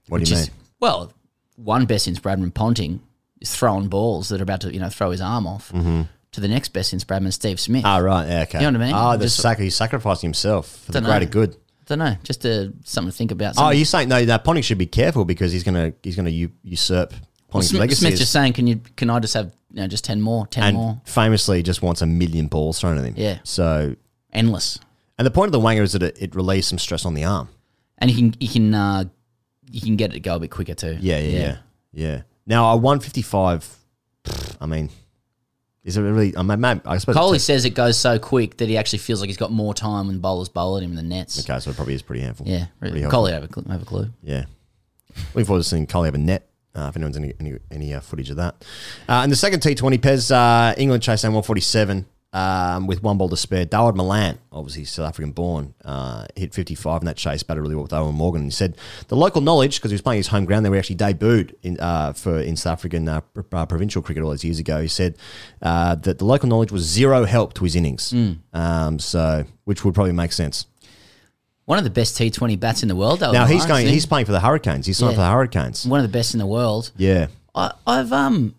What do you is- mean? Well, one best since Bradman Ponting is throwing balls that are about to, you know, throw his arm off Mhm. to the next best since Bradman, Steve Smith. Ah, right. Yeah, okay. You know what I mean? The Just- sac- he's sacrificing himself for the Dunno. greater good. I don't know, just uh, something to think about. Oh, you're saying no? That Ponting should be careful because he's gonna he's gonna u- usurp Well, Ponting's legacy. Smith as- just saying, can you can I just have you know just ten more, ten and more, famously just wants a million balls thrown at him. Yeah. So endless. And the point of the wanger is that it, it relieves some stress on the arm. and you can you can uh, you can get it to go a bit quicker too. Yeah, yeah, yeah, yeah. Now a 155. pfft, I mean, is it really? I mean, maybe- I suppose. Coley says it goes so quick that he actually feels like he's got more time when bowlers bowl at him in the nets. Okay, so it probably is pretty handful. Yeah, really. helpful. Coley have a, cl- have a clue. Yeah. Looking forward to seeing Coley have a net. Uh, if anyone's any any, any uh, footage of that. Uh, and the second T20, Pez, uh, England chase down 147 um, with one ball to spare. Dawid Malan, obviously South African born, uh, hit 55 in that chase, batted really well with Eoin Morgan. He said the local knowledge, because he was playing his home ground there, we actually debuted in, uh, for in South African uh, pr- uh, provincial cricket all those years ago. He said uh, that the local knowledge was zero help to his innings. Mm. Um, so, which would probably make sense. One of the best T20 bats in the world. Though, now he's going. He's playing for the Hurricanes. He's signed Yeah. for the Hurricanes. one of the best in the world. Yeah. I, I've um,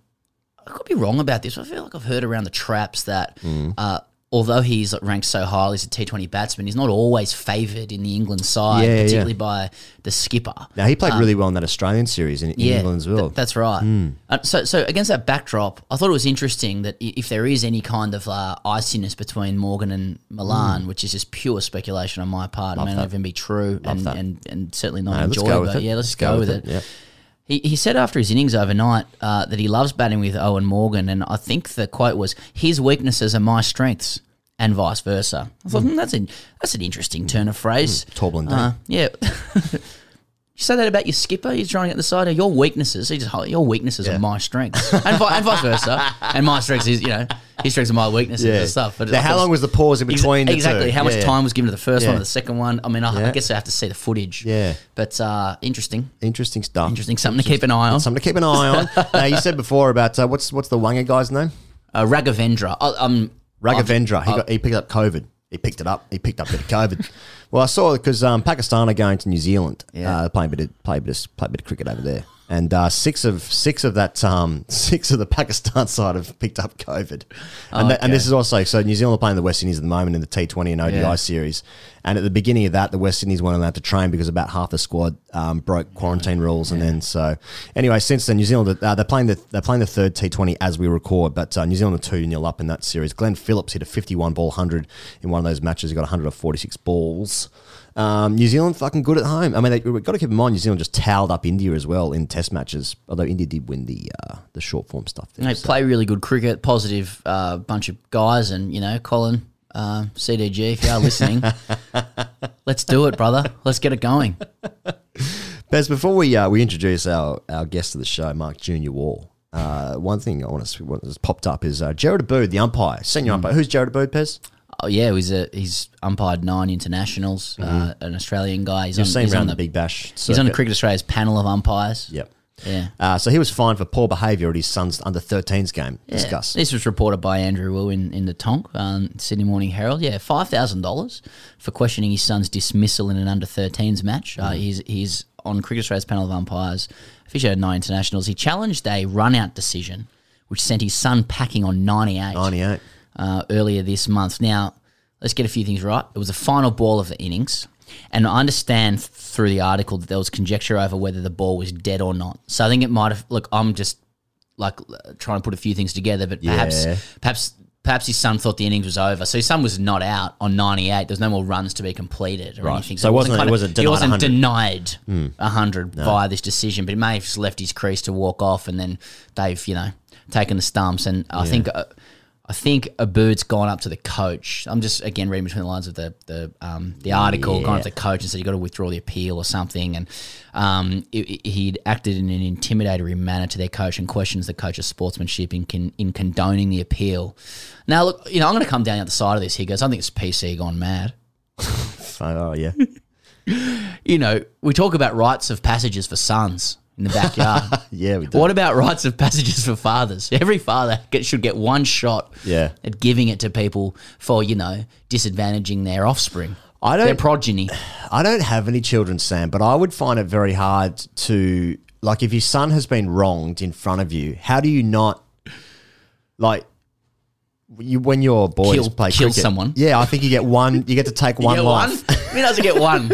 I could be wrong about this. I feel like I've heard around the traps that Mm. uh, although he's ranked so highly as a T20 batsman, he's not always favoured in the England side, Yeah, yeah, yeah. particularly by the skipper. Now he played Um, really well in that Australian series in, in England as well. th- that's right. Mm. Uh, so, so against that backdrop, I thought it was interesting that i- if there is any kind of uh, iciness between Morgan and Malan, Mm. which is just pure speculation on my part, Love may not even be true, and, and and certainly not No, let's enjoy. go with but it. yeah, let's, go, with it. Yep. He, he said after his innings overnight uh, that he loves batting with Eoin Morgan, and I think the quote was, "His weaknesses are my strengths." And vice versa. I thought hmm, that's an that's an interesting turn of phrase. Torblin Day. Uh, yeah. *laughs* You say that about your skipper. He's trying to get the side of your weaknesses. He just your weaknesses are my strengths, and, vi- and vice versa. *laughs* And my strengths is you know his strengths are my weaknesses and stuff. But Now, how long was the pause in Ex- between? the exactly. How much Yeah, yeah. time was given to the first one Yeah. or the second one? I mean, I, I guess I have to see the footage. Yeah. But uh, interesting. Interesting stuff. Interesting. Something to keep an eye on. Something to keep an eye on. *laughs* now, you said before about uh, what's what's the Wanga guy's name? Uh, Raghavendra. I, um, Raghavendra. He, got, he picked up COVID. He picked it up. He picked up a bit of COVID. *laughs* well, I saw because um, Pakistan are going to New Zealand. Yeah. Uh, playing a bit of play a bit of, play a bit of cricket over there. And uh, six of six of that um, *laughs* six of the Pakistan side have picked up COVID, and, that- and Okay. this is also so New Zealand are playing the West Indies at the moment in the T Twenty and ODI Yeah. series, and at the beginning of that, the West Indies weren't allowed to train because about half the squad um, broke quarantine rules, and then so anyway, since then New Zealand uh, they're playing the they're playing the third T Twenty as we record, but uh, New Zealand are two 0 up in that series. Glenn Phillips hit a fifty one ball hundred in one of those matches. He got one hundred and forty six balls. Um, New Zealand fucking good at home. I mean, they, we've got to keep in mind New Zealand just towed up India as well in Test matches. Although India did win the uh, the short form stuff. There, They so. play really good cricket, positive uh, bunch of guys, and you know, Colin, uh, CDG, if you are listening, *laughs* let's do it, brother. Let's get it going. Bez, before we uh, we introduce our, our guest of the show, Mark Junior Waugh, uh, one thing I want to what has popped up is uh, Gerard Abood, the umpire, senior umpire. Who's Gerard Abood, Pez? Oh yeah, he's a he's umpired nine internationals, uh, an Australian guy. He's You've on, seen he's around on the Big Bash. He's on the. Cricket Australia's panel of umpires. Yep. Yeah. Uh, so he was fined for poor behaviour at his son's under 13s game. Yeah. Discuss. This was reported by Andrew Wu in, in the Tonk, um, Sydney Morning Herald. Yeah, five thousand dollars for questioning his son's dismissal in an under 13s match. Mm. Uh, he's he's on Cricket Australia's panel of umpires. Officiated nine internationals. He challenged a run-out decision, which sent his son packing on 98. 98. Uh, earlier this month. Now, let's get a few things right. It was the final ball of the innings. And I understand through the article that there was conjecture over whether the ball was dead or not. So I think it might have. Look, I'm just like trying to put a few things together, but perhaps, Yeah. perhaps, perhaps his son thought the innings was over. So his son was not out on 98. There was no more runs to be completed or Right. anything. So it wasn't- kind it wasn't he denied wasn't 100. denied Hmm. 100 No. via this decision, but he may have just left his crease to walk off, and then they've you know taken the stumps. And I Yeah. think. Uh, I think a bird's gone up to the coach. I'm just again reading between the lines of the the um, the article. Gone up to the coach and said you got to withdraw the appeal or something. And um, it- it- he'd acted in an intimidatory manner to their coach and questions the coach's sportsmanship in con- in condoning the appeal. Now look, you know I'm going to come down the other side of this. He goes, I think it's PC gone mad. *laughs* oh yeah. *laughs* You know, we talk about rites of passages for sons in the backyard. *laughs* yeah, we do. What about rites of passages for fathers? Every father get, should get one shot Yeah. at giving it to people for, you know, disadvantaging their offspring. I don't their progeny. *sighs* I don't have any children, Sam, but I would find it very hard to like if your son has been wronged in front of you. How do you not like you when your boys Kill- play kill cricket? someone. Yeah, I think you get one. You get to take one get life. one? Who doesn't get *laughs* one?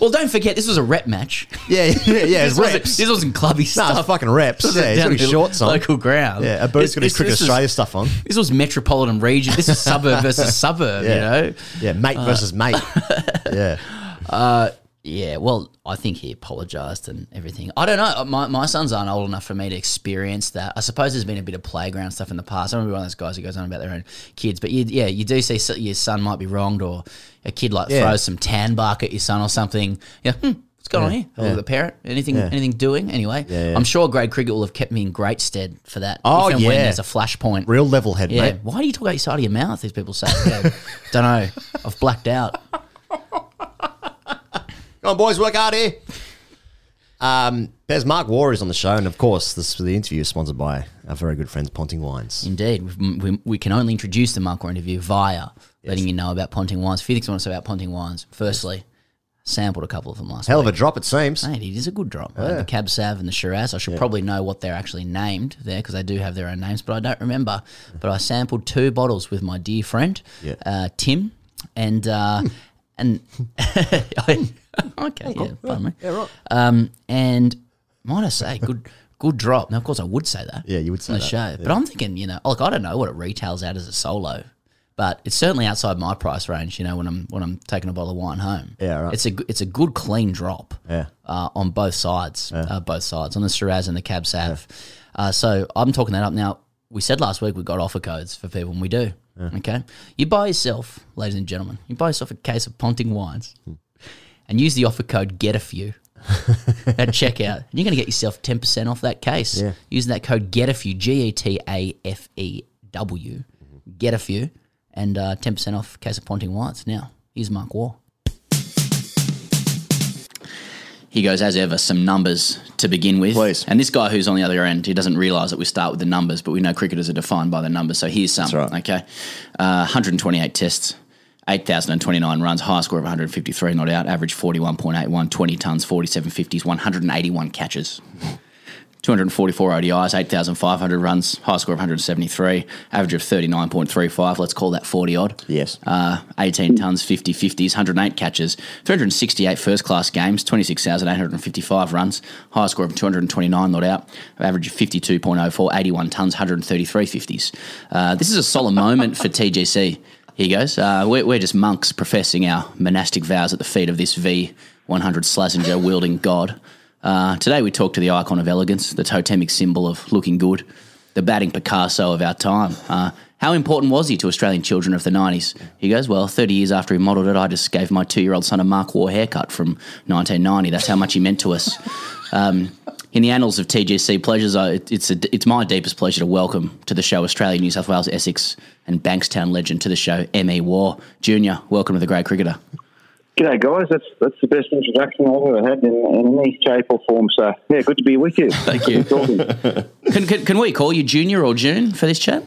well, don't forget, this was a rep match. Yeah, yeah, yeah. *laughs* this, wasn't, reps. this wasn't clubby No, stuff. fucking reps. This was Yeah, he's down got his at shorts on. Local ground. Yeah, a bird's got his This- Cricket this was- Australia stuff on. This was metropolitan region. This is suburb *laughs* versus suburb, Yeah. you know? Yeah, mate Uh, versus mate. yeah. Yeah, well, I think he apologised and everything. I don't know. My, my sons aren't old enough for me to experience that. I suppose there's been a bit of playground stuff in the past. I don't one of those guys who goes on about their own kids. But you, yeah, you do see your son might be wronged or a kid like Yeah. throws some tan bark at your son or something. Yeah, hmm, what's going on here? A yeah. the parent. Anything, Yeah. anything doing? Anyway, Yeah, yeah. I'm sure grade cricket will have kept me in great stead for that. Oh, and when yeah. there's a flashpoint. Real level head, Yeah. mate. Why do you talk out your side of your mouth? These people say. Yeah. *laughs* don't know. I've blacked out. Come on, boys, work hard here. Um, there's Mark Waugh is on the show, and of course, this the interview is sponsored by our very good friends Ponting Wines. Indeed. We've, we, we can only introduce the Mark Waugh interview via letting you know about Ponting Wines. A few things I want to say about Ponting Wines. Firstly, sampled a couple of them last Hell of week. a drop, it seems. Mate, it is a good drop. Yeah. The Cab Sav and the Shiraz. I should probably know what they're actually named there because they do have their own names, but I don't remember. But I sampled two bottles with my dear friend, Yeah. uh, Tim, and uh, and *laughs* *laughs* okay, yeah, pardon me. Yeah, right. Um, and might I say, good good drop. Now, of course, I would say that. Yeah, you would say on the that, show, but I'm thinking, you know, like I don't know what it retails out as a solo. But it's certainly outside my price range, you know, when I'm when I'm taking a bottle of wine home. Yeah, right. It's a g- it's a good clean drop Yeah. uh, on both sides, uh, both sides, on the Shiraz and the Cab Sav. Uh, so I'm talking that up now. We said last week we got offer codes for people, and we do. Okay, you buy yourself, ladies and gentlemen, you buy yourself a case of Ponting wines, Hmm. And use the offer code Get a Few. *laughs* at checkout. And you're going to get yourself 10% off that case Yeah. using that code GETAFEW, G E T A F E W, get a few, and uh, 10% off case of Ponting Whites. Now, here's Mark Waugh. He goes, as ever, some numbers to begin with. Please. And this guy who's on the other end, he doesn't realise that we start with the numbers, but we know cricketers are defined by the numbers. So here's some. Right. Okay. Uh, 128 tests, 8,029 runs, high score of 153 not out, average 41.81, 20 tons, 47 50s, 181 catches. *laughs* 244 ODIs, 8,500 runs, high score of 173, average of 39.35. Let's call that 40 odd. Yes. Uh, 18 tons, 50 50s, 108 catches, 368 first class games, 26,855 runs, high score of 229 not out, average of 52.04, 81 tons, 133 50s. Uh, this is a solemn moment for TGC. Here goes. Uh, we're, we're just monks professing our monastic vows at the feet of this V100 Slazenger wielding god. Uh, today we talk to the icon of elegance, the totemic symbol of looking good, the batting Picasso of our time. Uh, how important was he to Australian children of the 90s? He goes, Well, 30 years after he modelled it, I just gave my two year old son a Mark Waugh haircut from 1990. That's how much he meant to us. Um, in the annals of TGC pleasures, I, it- it's, a, it's my deepest pleasure to welcome to the show Australia, New South Wales, Essex, and Bankstown legend to the show, M.E. Waugh. Junior, welcome to the Grade Cricketer. G'day, guys. That's that's the best introduction I've ever had in, in any shape or form. So, yeah, good to be with you. *laughs* Thank you. Can, can, can we call you Junior or June for this chat?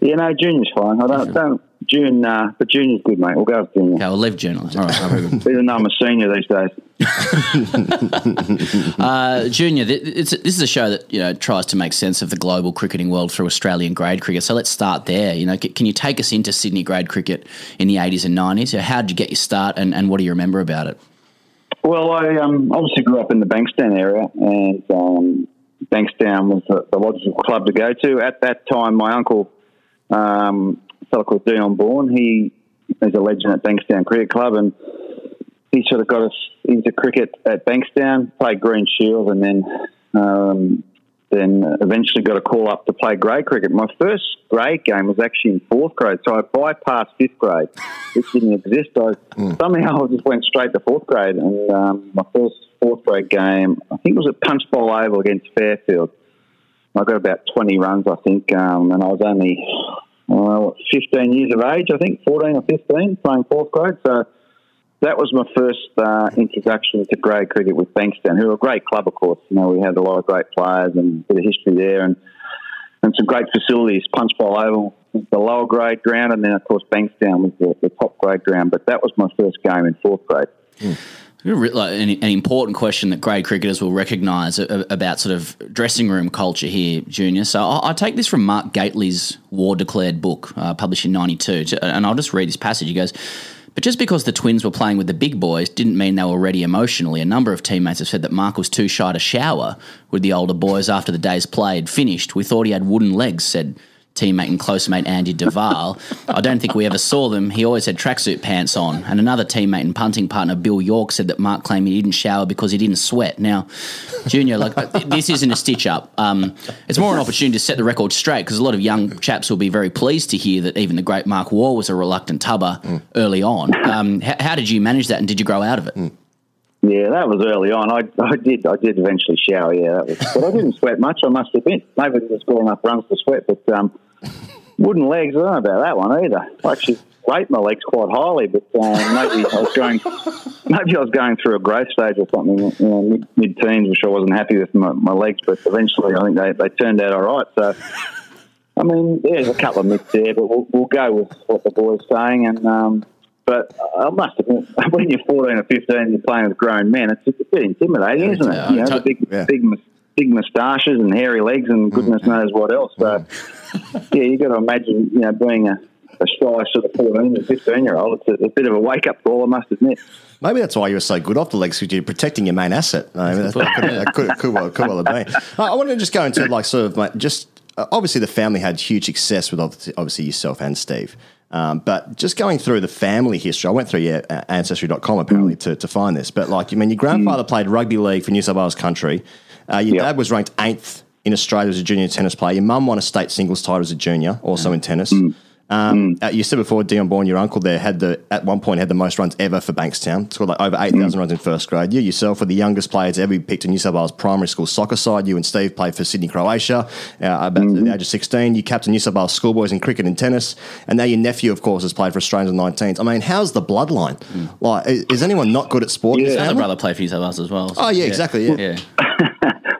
Yeah, no, Junior's fine. I don't, don't June, uh, but Junior's good, mate. We'll go with Junior. Okay, we'll leave June. All right, Even though I'm a senior these days. *laughs* uh, Junior, th- it's, this is a show that you know tries to make sense of the global cricketing world through Australian grade cricket. So let's start there. You know, c- can you take us into Sydney grade cricket in the eighties and nineties? How did you get your start, and, and what do you remember about it? Well, I um, obviously grew up in the Bankstown area, and um, Bankstown was the, the logical club to go to. At that time, my uncle, um, a fellow called Dion Bourne, he is a legend at Bankstown Cricket Club, and he sort of got us into cricket at Bankstown, played Green Shield, and then um, then eventually got a call up to play grade cricket. My first grade game was actually in fourth grade, so I bypassed fifth grade, which didn't exist. I somehow I *laughs* just went straight to fourth grade, and um, my first fourth grade game, I think it was at Punch Bowl Oval against Fairfield. I got about twenty runs, I think, um, and I was only uh, what, fifteen years of age, I think, fourteen or fifteen, playing fourth grade. So that was my first uh, introduction to grade cricket with Bankstown, who are a great club, of course. You know, we had a lot of great players and a bit of history there, and and some great facilities. Punch Bowl Oval was the lower grade ground, and then of course Bankstown was the, the top grade ground. But that was my first game in fourth grade. Like an, an important question that grade cricketers will recognise about sort of dressing room culture here, Junior. So I, I take this from Mark Gately's Waugh Declared book, uh, published in '92, and I'll just read this passage. He goes. But just because the Twins were playing with the big boys didn't mean they were ready emotionally. A number of teammates have said that Mark was too shy to shower with the older boys after the day's play had finished. We thought he had wooden legs, said teammate and close mate Andy Duval. I don't think we ever saw them. He always had tracksuit pants on. And another teammate and punting partner, Bill York, said that Mark claimed he didn't shower because he didn't sweat. Now, Junior, like this isn't a stitch up. Um, it's more an opportunity to set the record straight because a lot of young chaps will be very pleased to hear that even the great Mark Waugh was a reluctant tubber early on. Um, h- how did you manage that, and did you grow out of it? Yeah, that was early on. I, I did I did eventually shower. Yeah, was, but I didn't sweat much. I must admit. Maybe I didn't enough runs to sweat. But um, wooden legs, I don't know about that one either. I actually rate my legs quite highly, but um, maybe I was going maybe I was going through a growth stage or something, you know, mid teens, which I wasn't happy with my, my legs. But eventually, I think they, they turned out all right. So. I mean, there's a couple of myths there, but we'll, we'll go with what the boys saying. And um, but I must admit, *laughs* when you're 14 or 15 and you're playing with grown men, it's a bit intimidating, isn't it? You know, the big, big, big moustaches and hairy legs and goodness knows what else. So, *laughs* yeah, you've got to imagine, you know, being a, a shy sort of 14 or 15 year old, it's a, a bit of a wake up call, I must admit. Maybe that's why you were so good off the legs because you're protecting your main asset. I mean, that, could, that could, could, well, could well have been. I wanted to just go into like sort of like just uh, obviously the family had huge success with obviously yourself and Steve. Um, but just going through the family history, I went through yeah, ancestry.com apparently to, to find this. But like, I mean, your grandfather played rugby league for New South Wales country. Uh, your dad was ranked eighth in Australia as a junior tennis player. Your mum won a state singles title as a junior, also in tennis. Um, uh, you said before, Dion Bourne, your uncle there, had the at one point had the most runs ever for Bankstown. Scored like over eight thousand runs in first grade. You yourself were the youngest players ever picked in New South Wales primary school soccer side. You and Steve played for Sydney Croatia uh, about the age of sixteen. You captained New South Wales schoolboys in cricket and tennis, and now your nephew, of course, has played for Australians in 19s. I mean, how's the bloodline? Like, is, is anyone not good at sport? in His this other family? brother played for New South Wales as well. Oh, yeah, exactly, yeah. *laughs*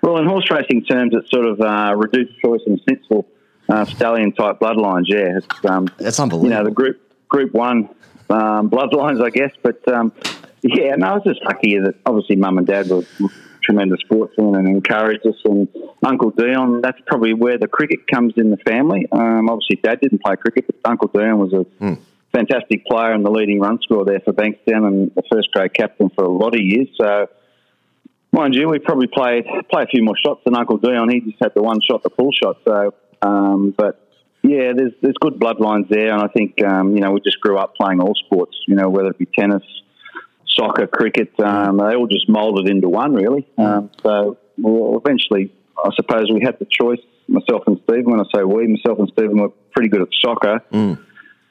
Well, in horse racing terms, it's sort of uh, Redoute's Choice and Snitzel uh, stallion type bloodlines. Yeah, it's, um, that's unbelievable. You know, the group group one um, bloodlines, I guess. But um, yeah, no, I was just lucky that obviously mum and dad were tremendous sportsmen and encouraged us. And Uncle Dion, that's probably where the cricket comes in the family. Um, obviously, dad didn't play cricket, but Uncle Dion was a Hmm. fantastic player and the leading run scorer there for Bankstown and the first grade captain for a lot of years. So. Mind you, we probably played play a few more shots than Uncle Dion. He just had the one shot, the full shot. So, um, but yeah, there's there's good bloodlines there, and I think um, you know we just grew up playing all sports. You know, whether it be tennis, soccer, cricket, um, they all just moulded into one really. Um, so well, eventually, I suppose we had the choice. Myself and Stephen. When I say we, myself and Stephen were pretty good at soccer,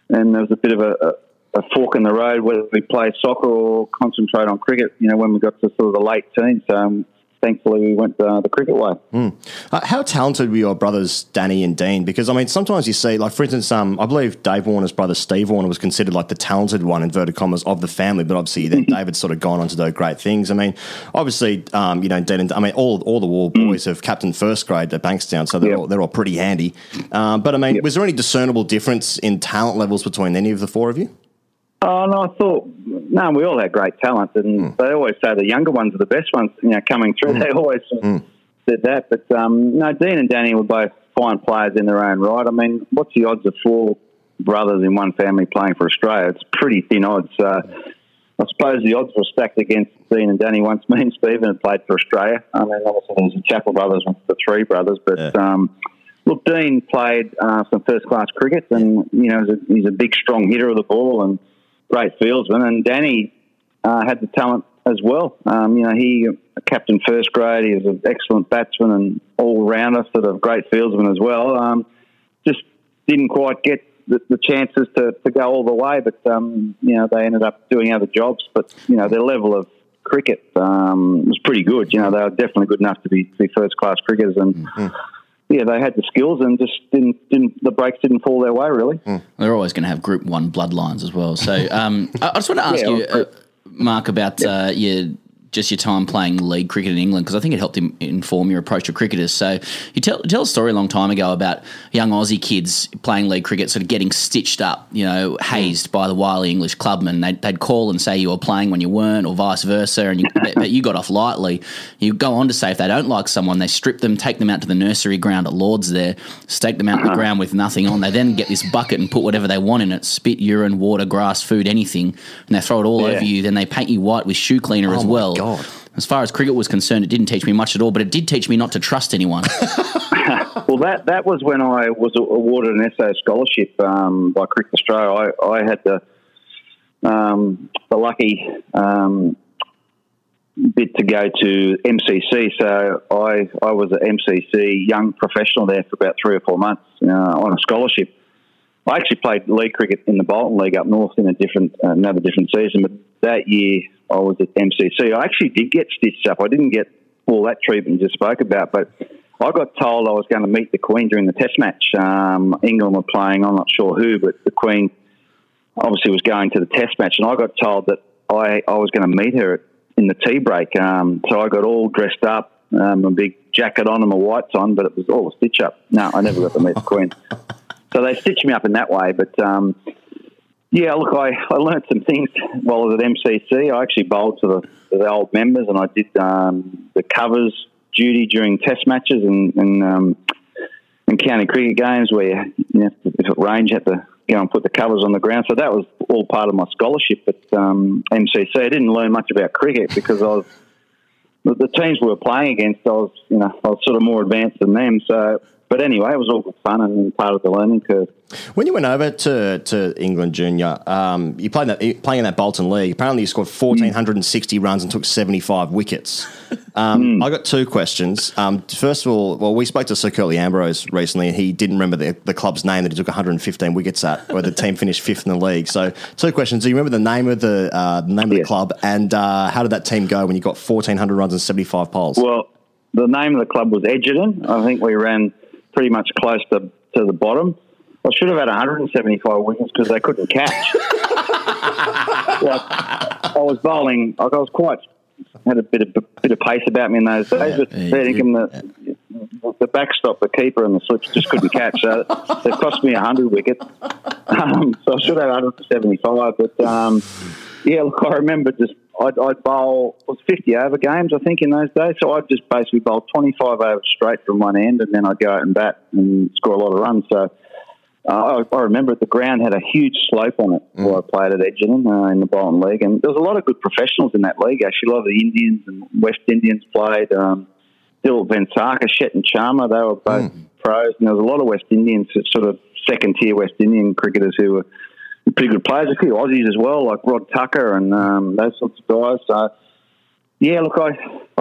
and there was a bit of a, a, a fork in the road whether we play soccer or concentrate on cricket. You know, when we got to sort of the late teens. Um, thankfully, we went uh, the cricket way. Mm. Uh, how talented were your brothers Danny and Dean? Because I mean, sometimes you see, like for instance, um, I believe Dave Warner's brother Steve Warner was considered like the talented one, inverted commas, of the family. But obviously, then *laughs* David's sort of gone on to do great things. I mean, obviously, um, you know, Dean and I mean, all all the Waugh boys have captained first grade at Bankstown, so they're all, they're all pretty handy. Um, but I mean, was there any discernible difference in talent levels between any of the four of you? Oh no, I thought no, we all had great talent, and they always say the younger ones are the best ones. You know, coming through, they always said that. But um, no, Dean and Danny were both fine players in their own right. I mean, what's the odds of four brothers in one family playing for Australia? It's pretty thin odds. Uh, I suppose the odds were stacked against Dean and Danny once me and Stephen had played for Australia. I mean, obviously there was the Chappell brothers and the three brothers, but um, look, Dean played uh, some first class cricket, and you know he's a, he's a big, strong hitter of the ball and great fieldsman. And Danny uh, had the talent as well. Um, you know, he captain first grade. He was an excellent batsman and all rounder, sort of great fieldsman as well. Um, just didn't quite get the, the chances to, to go all the way, but um, you know they ended up doing other jobs. But you know their level of cricket um, was pretty good. You know they were definitely good enough to be, to be first class cricketers, and yeah, they had the skills and just didn't didn't the breaks didn't fall their way really. They're always going to have Group One bloodlines as well. So um, I, I just want to ask Yeah, you, uh, Mark, about uh, your just your time playing league cricket in England because I think it helped him inform your approach to cricketers. So you tell tell a story a long time ago about young Aussie kids playing league cricket, sort of getting stitched up, you know, mm. hazed by the wily English clubmen. They'd, they'd call and say you were playing when you weren't, or vice versa, and you, *laughs* but, you got off lightly. You go on to say if they don't like someone, they strip them, take them out to the nursery ground at Lords there, stake them out on the uh-huh. ground with nothing on. They then get this bucket and put whatever they want in it spit, urine, water, grass, food, anything and they throw it all Yeah. over you. Then they paint you white with shoe cleaner Oh as well. God. As far as cricket was concerned, it didn't teach me much at all, but it did teach me not to trust anyone. *laughs* *laughs* Well, that that was when I was awarded an Esso scholarship um, by Cricket Australia. I, I had the um, the lucky um, bit to go to MCC, so I I was at MCC young professional there for about three or four months uh, on a scholarship. I actually played league cricket in the Bolton League up north in a different uh, another different season, but that year I was at MCC. I actually did get stitched up. I didn't get all that treatment you just spoke about, but I got told I was going to meet the Queen during the Test match. Um, England were playing. I'm not sure who, but the Queen obviously was going to the Test match, and I got told that I, I was going to meet her in the tea break. Um, so I got all dressed up, um, a big jacket on and my whites on, but it was all a stitch up. No, I never got to meet the Queen. So they stitched me up in that way, but. Um, yeah, look, I, I learned some things while I was at MCC. I actually bowled to the, to the old members and I did um, the covers duty during test matches and, and, um, and county cricket games where you know, if it rained, you had to go and put the covers on the ground. So that was all part of my scholarship at um, MCC. I didn't learn much about cricket because I was the, the teams we were playing against. I was, you know, I was sort of more advanced than them. So but anyway, it was all good fun and part of the learning curve. When you went over to, to England Junior, um, you played that, playing in that Bolton League. Apparently, you scored 1,460 runs and took 75 wickets. Um, I got two questions. Um, first of all, well, we spoke to Sir Curtly Ambrose recently, and he didn't remember the, the club's name that he took 115 wickets at, where the team finished fifth in the league. So, two questions: Do you remember the name of the uh, the name of the club, and uh, how did that team go when you got 1,400 runs and 75 poles? Well, the name of the club was Egerton. I think we ran pretty much close to, to the bottom. I should have had 175 wickets because they couldn't catch. *laughs* like, I was bowling, like I was quite had a bit of bit of pace about me in those days. But Fair the the backstop, the keeper, and the slips just couldn't catch. So it cost me 100 wickets. *laughs* Um, so I should have 175. But um, yeah, look, I remember just I'd, I'd bowl was 50 over games, I think, in those days. So I'd just basically bowl 25 overs straight from one end, and then I'd go out and bat and score a lot of runs. So uh, I, I, remember the ground had a huge slope on it mm. where I played at Egerton uh, in the Bolton League, and there was a lot of good professionals in that league. Actually, a lot of the Indians and West Indians played. Um, Dill Vengsarkar, Shet and Charmer, they were both mm. pros, and there was a lot of West Indians, sort of second tier West Indian cricketers who were pretty good players. A few Aussies as well, like Rod Tucker and um, those sorts of guys. So, yeah, look, I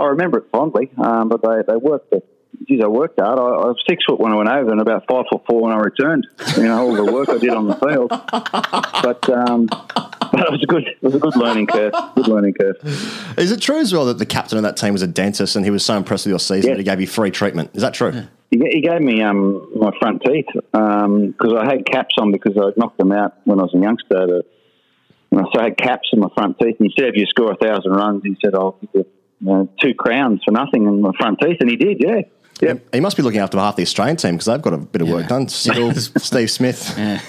I remember it fondly, um, but they, they worked it geez, I worked hard. I, I, was six foot when I went over and about five foot four when I returned. You know, all the work I did on the field. But, um, but it was a good, it was a good learning curve. Good learning curve. Is it true as well that the captain of that team was a dentist and he was so impressed with your season yeah. that he gave you free treatment? Is that true? Yeah. He, gave me um, my front teeth because um, I had caps on because I knocked them out when I was a youngster. To, so I had caps in my front teeth. And he said, if you score a thousand runs, he said, I'll give you, you know, two crowns for nothing in my front teeth. And he did, yeah. Yeah, he must be looking after half the Australian team because they've got a bit of work done. Still, *laughs* Steve Smith. Yeah.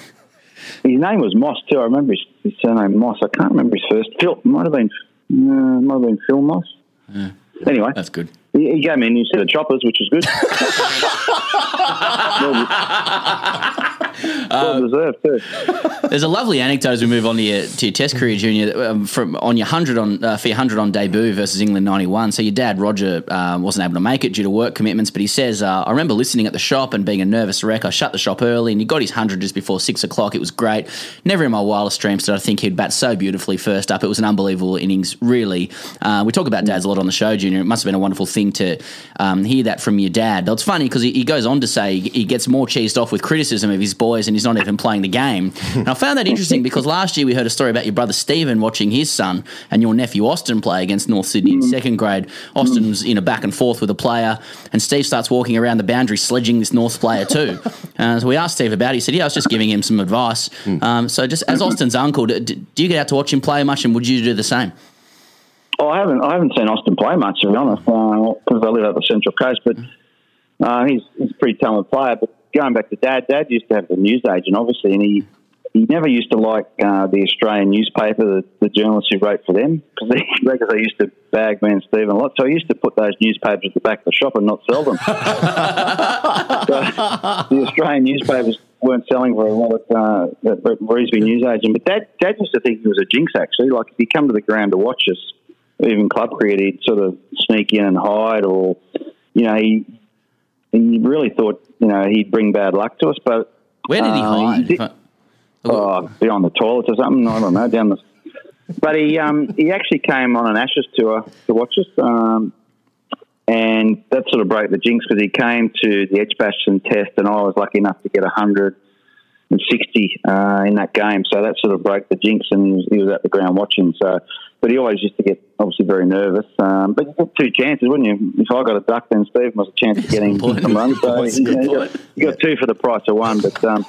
His name was Moss too. I remember his, his, surname Moss. I can't remember his first. Phil might have been uh, might have been Phil Moss. Yeah. Anyway, that's good. He, he, gave me a new set of choppers, which was good. *laughs* *laughs* well deserved too. There's a lovely anecdote as we move on to your, to your Test career, Junior, um, from on your hundred on uh, for your hundred on debut versus England '91. So your dad Roger um, wasn't able to make it due to work commitments, but he says uh, I remember listening at the shop and being a nervous wreck. I shut the shop early, and he got his hundred just before six o'clock. It was great. Never in my wildest dreams did I think he'd bat so beautifully first up. It was an unbelievable innings, really. Uh, we talk about dads a lot on the show, Junior. It must have been a wonderful thing to um, hear that from your dad. It's funny because he, he, goes on to say he gets more cheesed off with criticism of his boys, and he's not even playing the game. And I found that interesting because last year we heard a story about your brother Stephen watching his son and your nephew Austin play against North Sydney in second grade. Austin's in a back and forth with a player, and Steve starts walking around the boundary sledging this North player too. *laughs* Uh, so we asked Steve about it. He said, "Yeah, I was just giving him some advice." Um, so just as Austin's uncle, do, do you get out to watch him play much, and would you do the same? Oh, I haven't. I haven't seen Austin play much to be honest, because uh, I live at the Central Coast. But uh, he's he's a pretty talented player. But going back to Dad, Dad used to have the news agent, obviously, and he he never used to like uh, the Australian newspaper, the, the journalists who wrote for them, because they, because *laughs* they used to bag me and Stephen a lot. So I used to put those newspapers at the back of the shop and not sell them. *laughs* so the Australian newspapers weren't selling very well at, uh, at Revesby Newsagent. But Dad, Dad used to think he was a jinx, actually. Like, if he come to the ground to watch us, even club cricket, he'd sort of sneak in and hide, or you know, he he really thought you know he'd bring bad luck to us. But where did he uh, hide? He did, oh, beyond the toilets or something. I don't know down the. *laughs* But he um, he actually came on an Ashes tour to watch us, um, and that sort of broke the jinx because he came to the Edgbaston Test, and I was lucky enough to get hundred and sixty uh, in that game. So that sort of broke the jinx, and he was, he was at the ground watching. So but he always used to get obviously very nervous. Um, but you got two chances, wouldn't you? If I got a duck, then Steve was a chance of *laughs* getting some runs. So *laughs* you, know, you, got, you, got, two for the price of one. But um,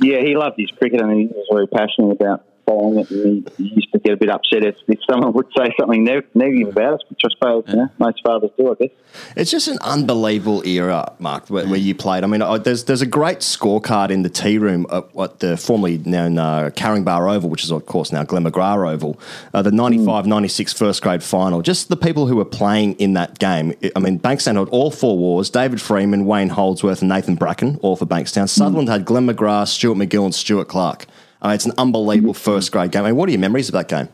yeah, he loved his cricket and he was very passionate about following it. And he, used to get a bit upset if, if someone would say something negative about us, which I suppose yeah. you know, most fathers do, I guess. It's just an unbelievable era, Mark, where, where you played. I mean, there's there's a great scorecard in the tea room at what the formerly known uh, Caringbah Oval, which is, of course, now Glenn McGrath Oval, uh, the 95 mm. 96 first grade final. Just the people who were playing in that game. I mean, Bankstown had all four Waughs David Freedman, Wayne Holdsworth, and Nathan Bracken, all for Bankstown. Mm. Sutherland had Glenn McGrath, Stuart MacGill, and Stuart Clark. Uh, it's an unbelievable mm-hmm. first grade game. I mean, what are your memories of that game?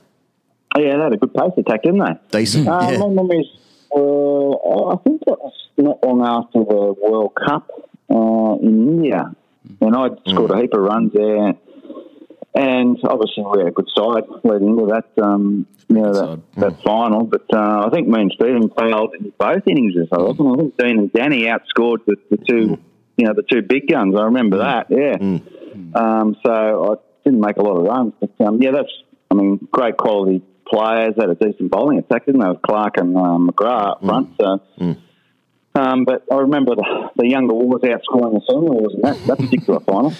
Oh, yeah, they had a good pace attack, didn't they? Decent. Uh, yeah. My memories, uh, I think it was not long after the World Cup. Uh, in India, and I'd scored a heap of runs there. And obviously, we had a good side leading into that, um, you know, that, that final. But uh, I think me and Stephen failed in both innings. I reckon. I think Dean and Danny outscored the, the two, you know, the two big guns. I remember that. Yeah. Um, so I didn't make a lot of runs, but um, yeah, that's. I mean, great quality players. Had a decent bowling attack, didn't they? With Clark and um, McGrath up front. So. Um, but I remember the, the younger Waughs outscoring the senior Waughs in that, that particular *laughs* final.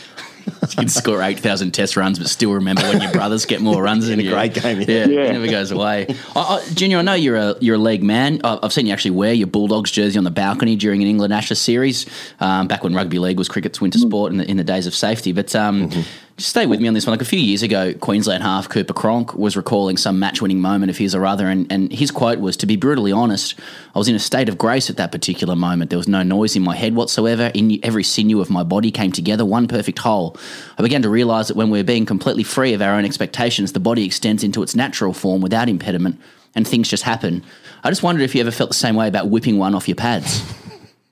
You can score 8,000 test runs, but still remember when your brothers get more runs in a great game, yeah. Yeah, Yeah. it never goes away. I, I, Junior, I know you're a you're a league man. I- I've seen you actually wear your Bulldogs jersey on the balcony during an England Ashes series, um, back when rugby league was cricket's winter sport in the, in the days of safety. But um, just stay with me on this one. Like a few years ago, Queensland half Cooper Cronk was recalling some match-winning moment of his or other, and, and his quote was, "To be brutally honest, I was in a state of grace at that particular moment. There was no noise in my head whatsoever. In every sinew of my body came together, one perfect whole. I began to realise that when we're being completely free of our own expectations, the body extends into its natural form without impediment, and things just happen. I just wondered if you ever felt the same way about whipping one off your pads.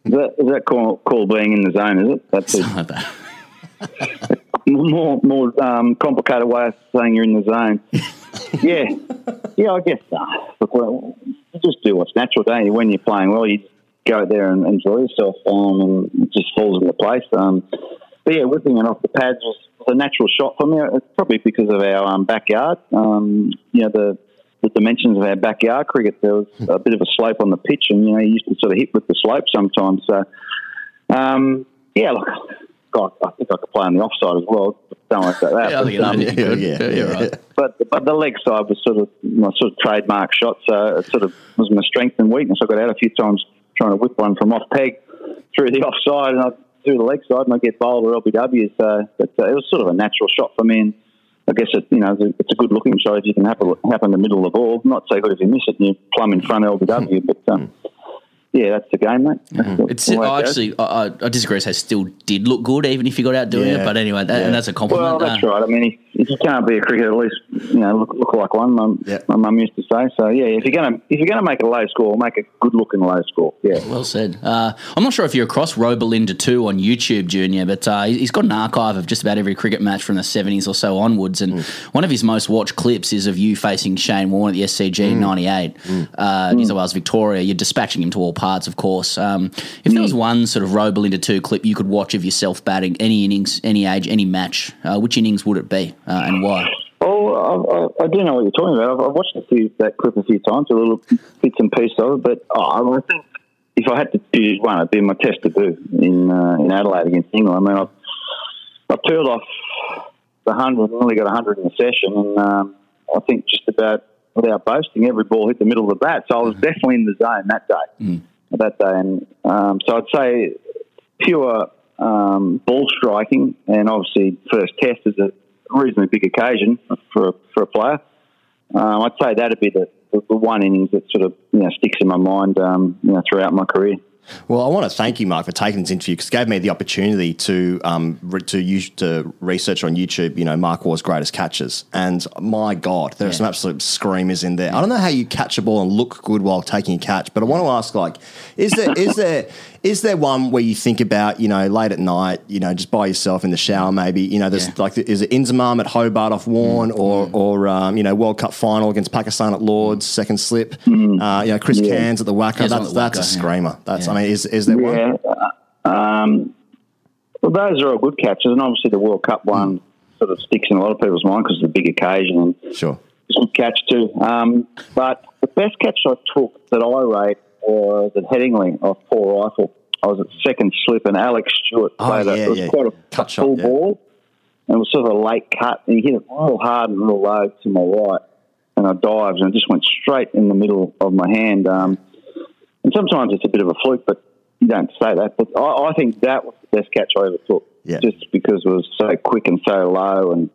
Is that, is that called, called being in the zone? Is it? That's a *laughs* more more um, complicated way of saying you're in the zone. *laughs* yeah, yeah. I guess uh, look, well, you just do what's natural, don't you? When you're playing well, you just go there and enjoy yourself, um, and it just falls into place. Um, but yeah, whipping it off the pads was a natural shot for me. It's probably because of our um, backyard. Um, you know the the dimensions of our backyard cricket. There was a bit of a slope on the pitch, and you know you used to sort of hit with the slope sometimes. So um, yeah, look, God, I think I could play on the offside as well. Don't worry about that. Yeah, I think you But, know, you could. yeah, Yeah, right. but but the leg side was sort of my sort of trademark shot, so it sort of was my strength and weakness. I got out a few times trying to whip one from off peg through the *laughs* offside, and I through the leg side, and I get bowled or LBW. So, but uh, it was sort of a natural shot for me. And I guess it, you know it's a, good looking shot if you can happen happen in the middle of the ball. Not so good if you miss it and you plumb in front LBW, but. Um, yeah, that's the game, mate. The- It's I actually I, I disagree. Say still did look good, even if you got out doing Yeah. it. But anyway, that, Yeah. and that's a compliment. Well, that's Uh, right. I mean, if, if you can't be a cricketer, at least you know look, look like one. My, my mum used to say. So yeah, if you're gonna if you're gonna make a low score, make a good looking low score. Yeah. Well said. Uh, I'm not sure if you're across Robelinda 2 on YouTube, Junior, but uh, he- he's got an archive of just about every cricket match from the 70s or so onwards. And one of his most watched clips is of you facing Shane Warne at the SCG in 98, uh, New South Wales Victoria. You're dispatching him to all parts, of course. Um, if there was one sort of Robelinda 2 clip you could watch of yourself batting, any innings, any age, any match, uh, which innings would it be uh, and why? Oh, I, I, I do know what you're talking about. I've, I've watched a few, that clip a few times, a little bits and pieces of it. But oh, I think if I had to choose one, it'd be my test debut in uh, in Adelaide against England. I mean, I, I peeled off the hundred, only got hundred in the session, and um, I think just about without boasting, every ball hit the middle of the bat. So I was definitely in the zone that day. That day, and um, so I'd say pure um, ball striking, and obviously first test is a reasonably big occasion for for a player. Um, I'd say that'd be the, the, the one innings that sort of you know sticks in my mind um, you know throughout my career. Well, I want to thank you, Mark, for taking this interview because it gave me the opportunity to um, re- to use to research on YouTube. You know, Mark Waugh's greatest catches, and my God, there are some absolute screamers in there. I don't know how you catch a ball and look good while taking a catch, but I want to ask, like, is there is there is there one where you think about, you know, late at night, you know, just by yourself in the shower, maybe, you know, there's like, is it Inzamam at Hobart off Warne, or or um, you know, World Cup final against Pakistan at Lords, second slip, uh, you know, Chris Yeah. Cairns at the WACA. That's the that's a WACA, yeah. screamer. That's I mean, is is there one? Yeah. uh, Um, well, those are all good catches, and obviously the World Cup one sort of sticks in a lot of people's mind because it's a big occasion. And sure, it's a good catch too. Um, but the best catch I took that I rate was at Headingley off Paul Reiffel. I was at second slip, and Alex Stewart Oh, played it. yeah, It was yeah. quite a Cut shot, full ball, and it was sort of a late cut, and he hit it real hard and real low to my right, and I dived, and it just went straight in the middle of my hand. Um, and sometimes it's a bit of a fluke, but you don't say that. But I, I think that was the best catch I ever took, Yeah. just because it was so quick and so low, and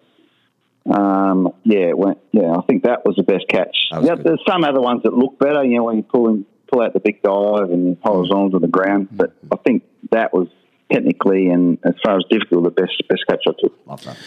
um, yeah, it went. Yeah, I think that was the best catch. Yeah, there's some other ones that look better, you know, when you pull in, pull out the big dive and horizontal to the ground. Mm-hmm. But I think that was technically and as far as difficult, the best best catch I took. Love that.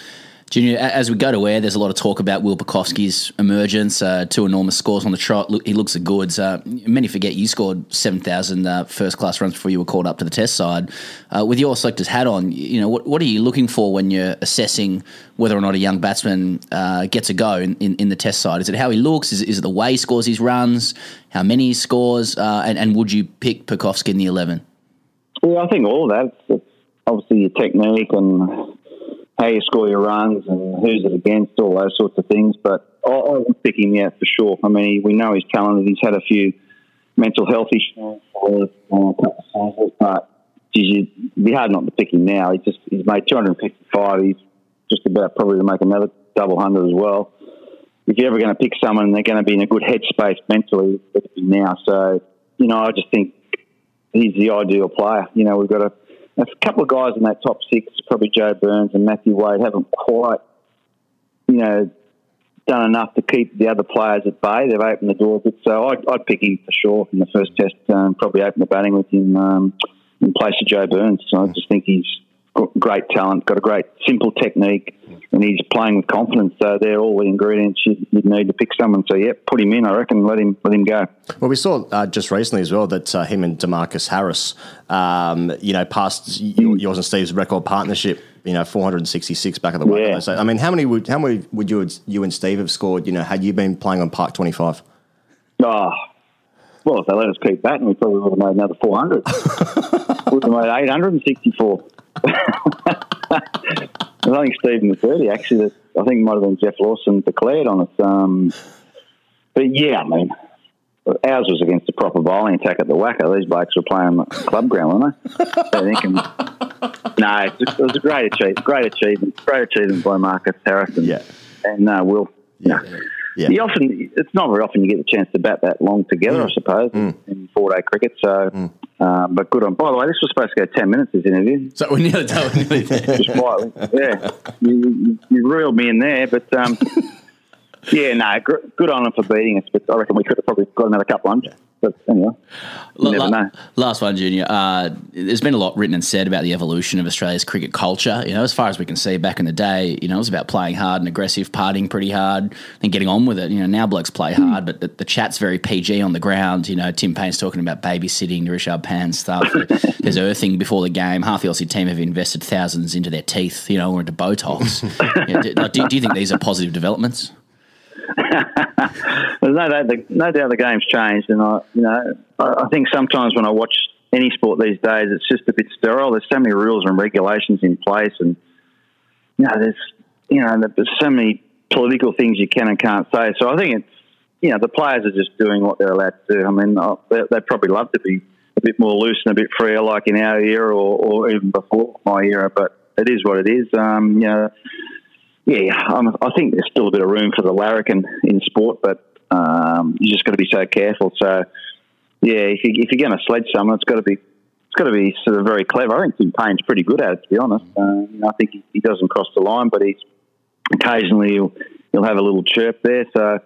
Junior, as we go to air, there's a lot of talk about Will Pucovski's emergence. Uh, two enormous scores on the trot. He looks a goods. Uh, many forget you scored 7,000 uh, first class runs before you were called up to the test side. Uh, with your selector's hat on, you know, what, what are you looking for when you're assessing whether or not a young batsman uh, gets a go in, in, in the test side? Is it how he looks? Is, it- is it the way he scores his runs? How many he scores? Uh, and, and would you pick Pucovski in the 11? Well, I think all that. It's obviously your technique and how you score your runs and who's it against, all those sorts of things. But I, I would pick him, out for sure. I mean, we know he's talented. He's had a few mental health issues but geez, it'd be hard not to pick him now. He just he's made 255. He's just about probably to make another double hundred as well. If you're ever going to pick someone, they're going to be in a good headspace mentally. Now. So you know, I just think he's the ideal player. You know, we've got a, a couple of guys in that top six, probably Joe Burns and Matthew Wade, haven't quite, you know, done enough to keep the other players at bay. They've opened the door a bit, so I'd, I'd pick him for sure in the first test. Um, probably open the batting with him um, in place of Joe Burns. So I just think he's great talent, got a great simple technique, and he's playing with confidence. So they're all the ingredients you'd, you'd need to pick someone. So yeah, put him in. I reckon. Let him let him go. Well, we saw uh, just recently as well that uh, him and Demarcus Harris, um, you know, passed yours and Steve's record partnership. You know, 466 back of the way. Yeah. So, I mean, how many would how many would you you and Steve have scored? You know, had you been playing on Park 25? Oh, well, if they let us keep batting, we probably would have made another 400. *laughs* We'd have made 864. I think Stephen was 30, actually. That I think it might have been Geoff Lawson declared on it. Um, but yeah, I mean, ours was against a proper bowling attack at the WACA. These blokes were playing club ground, weren't they? So I think, um, no, it was, it was a great achievement. Great achievement. Great achievement by Marcus Harrison. Yeah. And uh, Will. Yeah. Yeah. You often, it's not very often you get the chance to bat that long together, I suppose, in, in four day cricket. So, um, but good on. By the way, this was supposed to go ten minutes. This interview. So we're nearly done. *laughs* Just quietly, yeah. You, you, you reeled me in there, but um, *laughs* yeah, no, gr- good on them for beating us. But I reckon we could have probably got another couple hundred. But anyway, La- never know. Last one, Junior. Uh, there's been a lot written and said about the evolution of Australia's cricket culture. You know, as far as we can see, back in the day, you know, it was about playing hard and aggressive, partying pretty hard, and getting on with it. You know, now blokes play hard, but the, the chat's very PG on the ground. You know, Tim Paine's talking about babysitting, Rishabh Pant stuff. *laughs* there's earthing before the game. Half the Aussie team have invested thousands into their teeth, you know, or into Botox. You know, do, do, do you think these are positive developments? *laughs* There's no doubt, the, no doubt the game's changed, and I, you know, I, I think sometimes when I watch any sport these days, it's just a bit sterile. There's so many rules and regulations in place, and you know, there's you know, there's so many political things you can and can't say. So I think it's you know, the players are just doing what they're allowed to do. I mean, uh, they, they'd probably love to be a bit more loose and a bit freer, like in our era or, or even before my era, but it is what it is. Um, you know yeah, um, I think there's still a bit of room for the larrikin in sport, but um, you just got to be so careful. So, yeah, if, you, you're going to sledge someone, it's got to be it's got to be sort of very clever. I think Tim Paine's pretty good at it, to be honest. Uh, I think he, he doesn't cross the line, but he's occasionally he'll, he'll have a little chirp there. So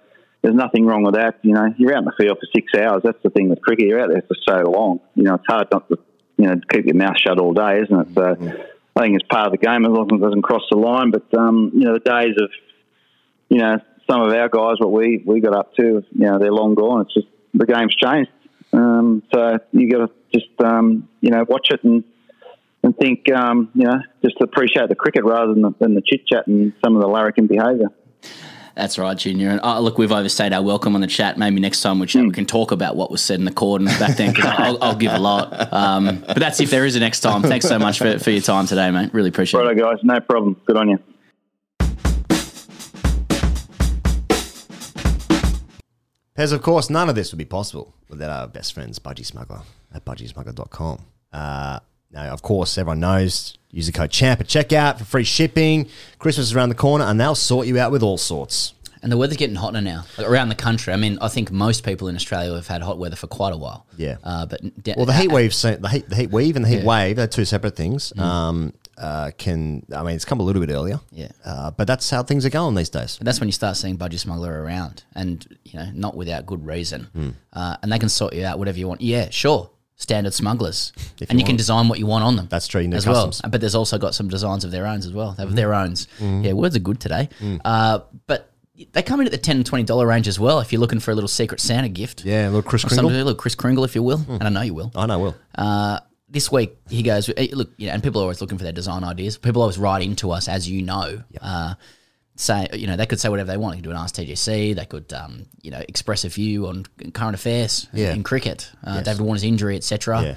there's nothing wrong with that. You know, you're out in the field for six hours. That's the thing with cricket. You're out there for so long. You know, it's hard not to you know keep your mouth shut all day, isn't it? So. I think it's part of the game as long as it doesn't cross the line. But um, you know, the days of you know some of our guys, what we we got up to, you know, they're long gone. It's just the game's changed. Um, so you got to just um, you know watch it and and think um, you know just appreciate the cricket rather than the, than the chit chat and some of the larrikin behaviour. That's right, Junior. And uh, look, we've overstayed our welcome on the chat. Maybe next time we chat, we can talk about what was said in the cordons back then. Because I'll, I'll give a lot. Um, but that's if there is a next time. Thanks so much for, for your time today, mate. Really appreciate it. Righto, guys, no problem. Good on you. Pez, of course, none of this would be possible without our best friends, Budgy Smuggler at budgysmuggler.com. Uh, now, of course, everyone knows use the code CHAMP at checkout for free shipping. Christmas is around the corner, and they'll sort you out with all sorts. And the weather's getting hotter now like around the country. I mean, I think most people in Australia have had hot weather for quite a while. Yeah. Uh, but de- Well, the heat wave, the heat, the heat wave, and the heat Yeah. wave, they're two separate things. Mm. Um, uh, can I mean it's come a little bit earlier? Yeah. Uh, but that's how things are going these days. But that's when you start seeing Budgy Smuggler around, and you know, not without good reason. Mm. Uh, and they can sort you out whatever you want. Yeah, sure. Standard smugglers, If and you you can design what you want on them. That's true, as customs. well. But there's also got some designs of their own as well. They have their own. Mhm. Yeah, words are good today. Mm. Uh, but they come in at the ten and twenty dollar range as well. If you're looking for a little secret Santa gift, Yeah, a little Or Kringle. a little Chris Kringle, if you will, and I know you will. I know, will. Uh, this week he goes, "Hey, look, you know, and people are always looking for their design ideas. People always write into us, as you know. Uh, say, you know, they could say whatever they want. They could do an Ask TGC. They could, um, you know, express a view on current affairs Yeah. in cricket, uh, Yes. David Warner's injury, etc. Yeah.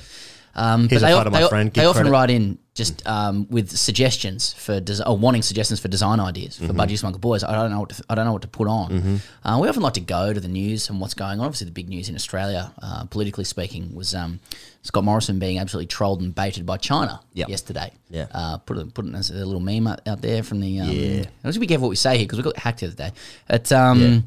Um, but a they, photo of my they, friend. they often write in just um, with suggestions for des- or wanting suggestions for design ideas for Mhm. Budgy Smuggle Boys. I don't know what to, I don't know what to put on. Mhm. Uh, we often like to go to the news and what's going on. Obviously, the big news in Australia, uh, politically speaking, was um, Scott Morrison being absolutely trolled and baited by China Yep. yesterday. Yeah. uh, put putting us a little meme out, out there from the. Um, Yeah. Let's be careful what we say here because we got hacked the other day. At um,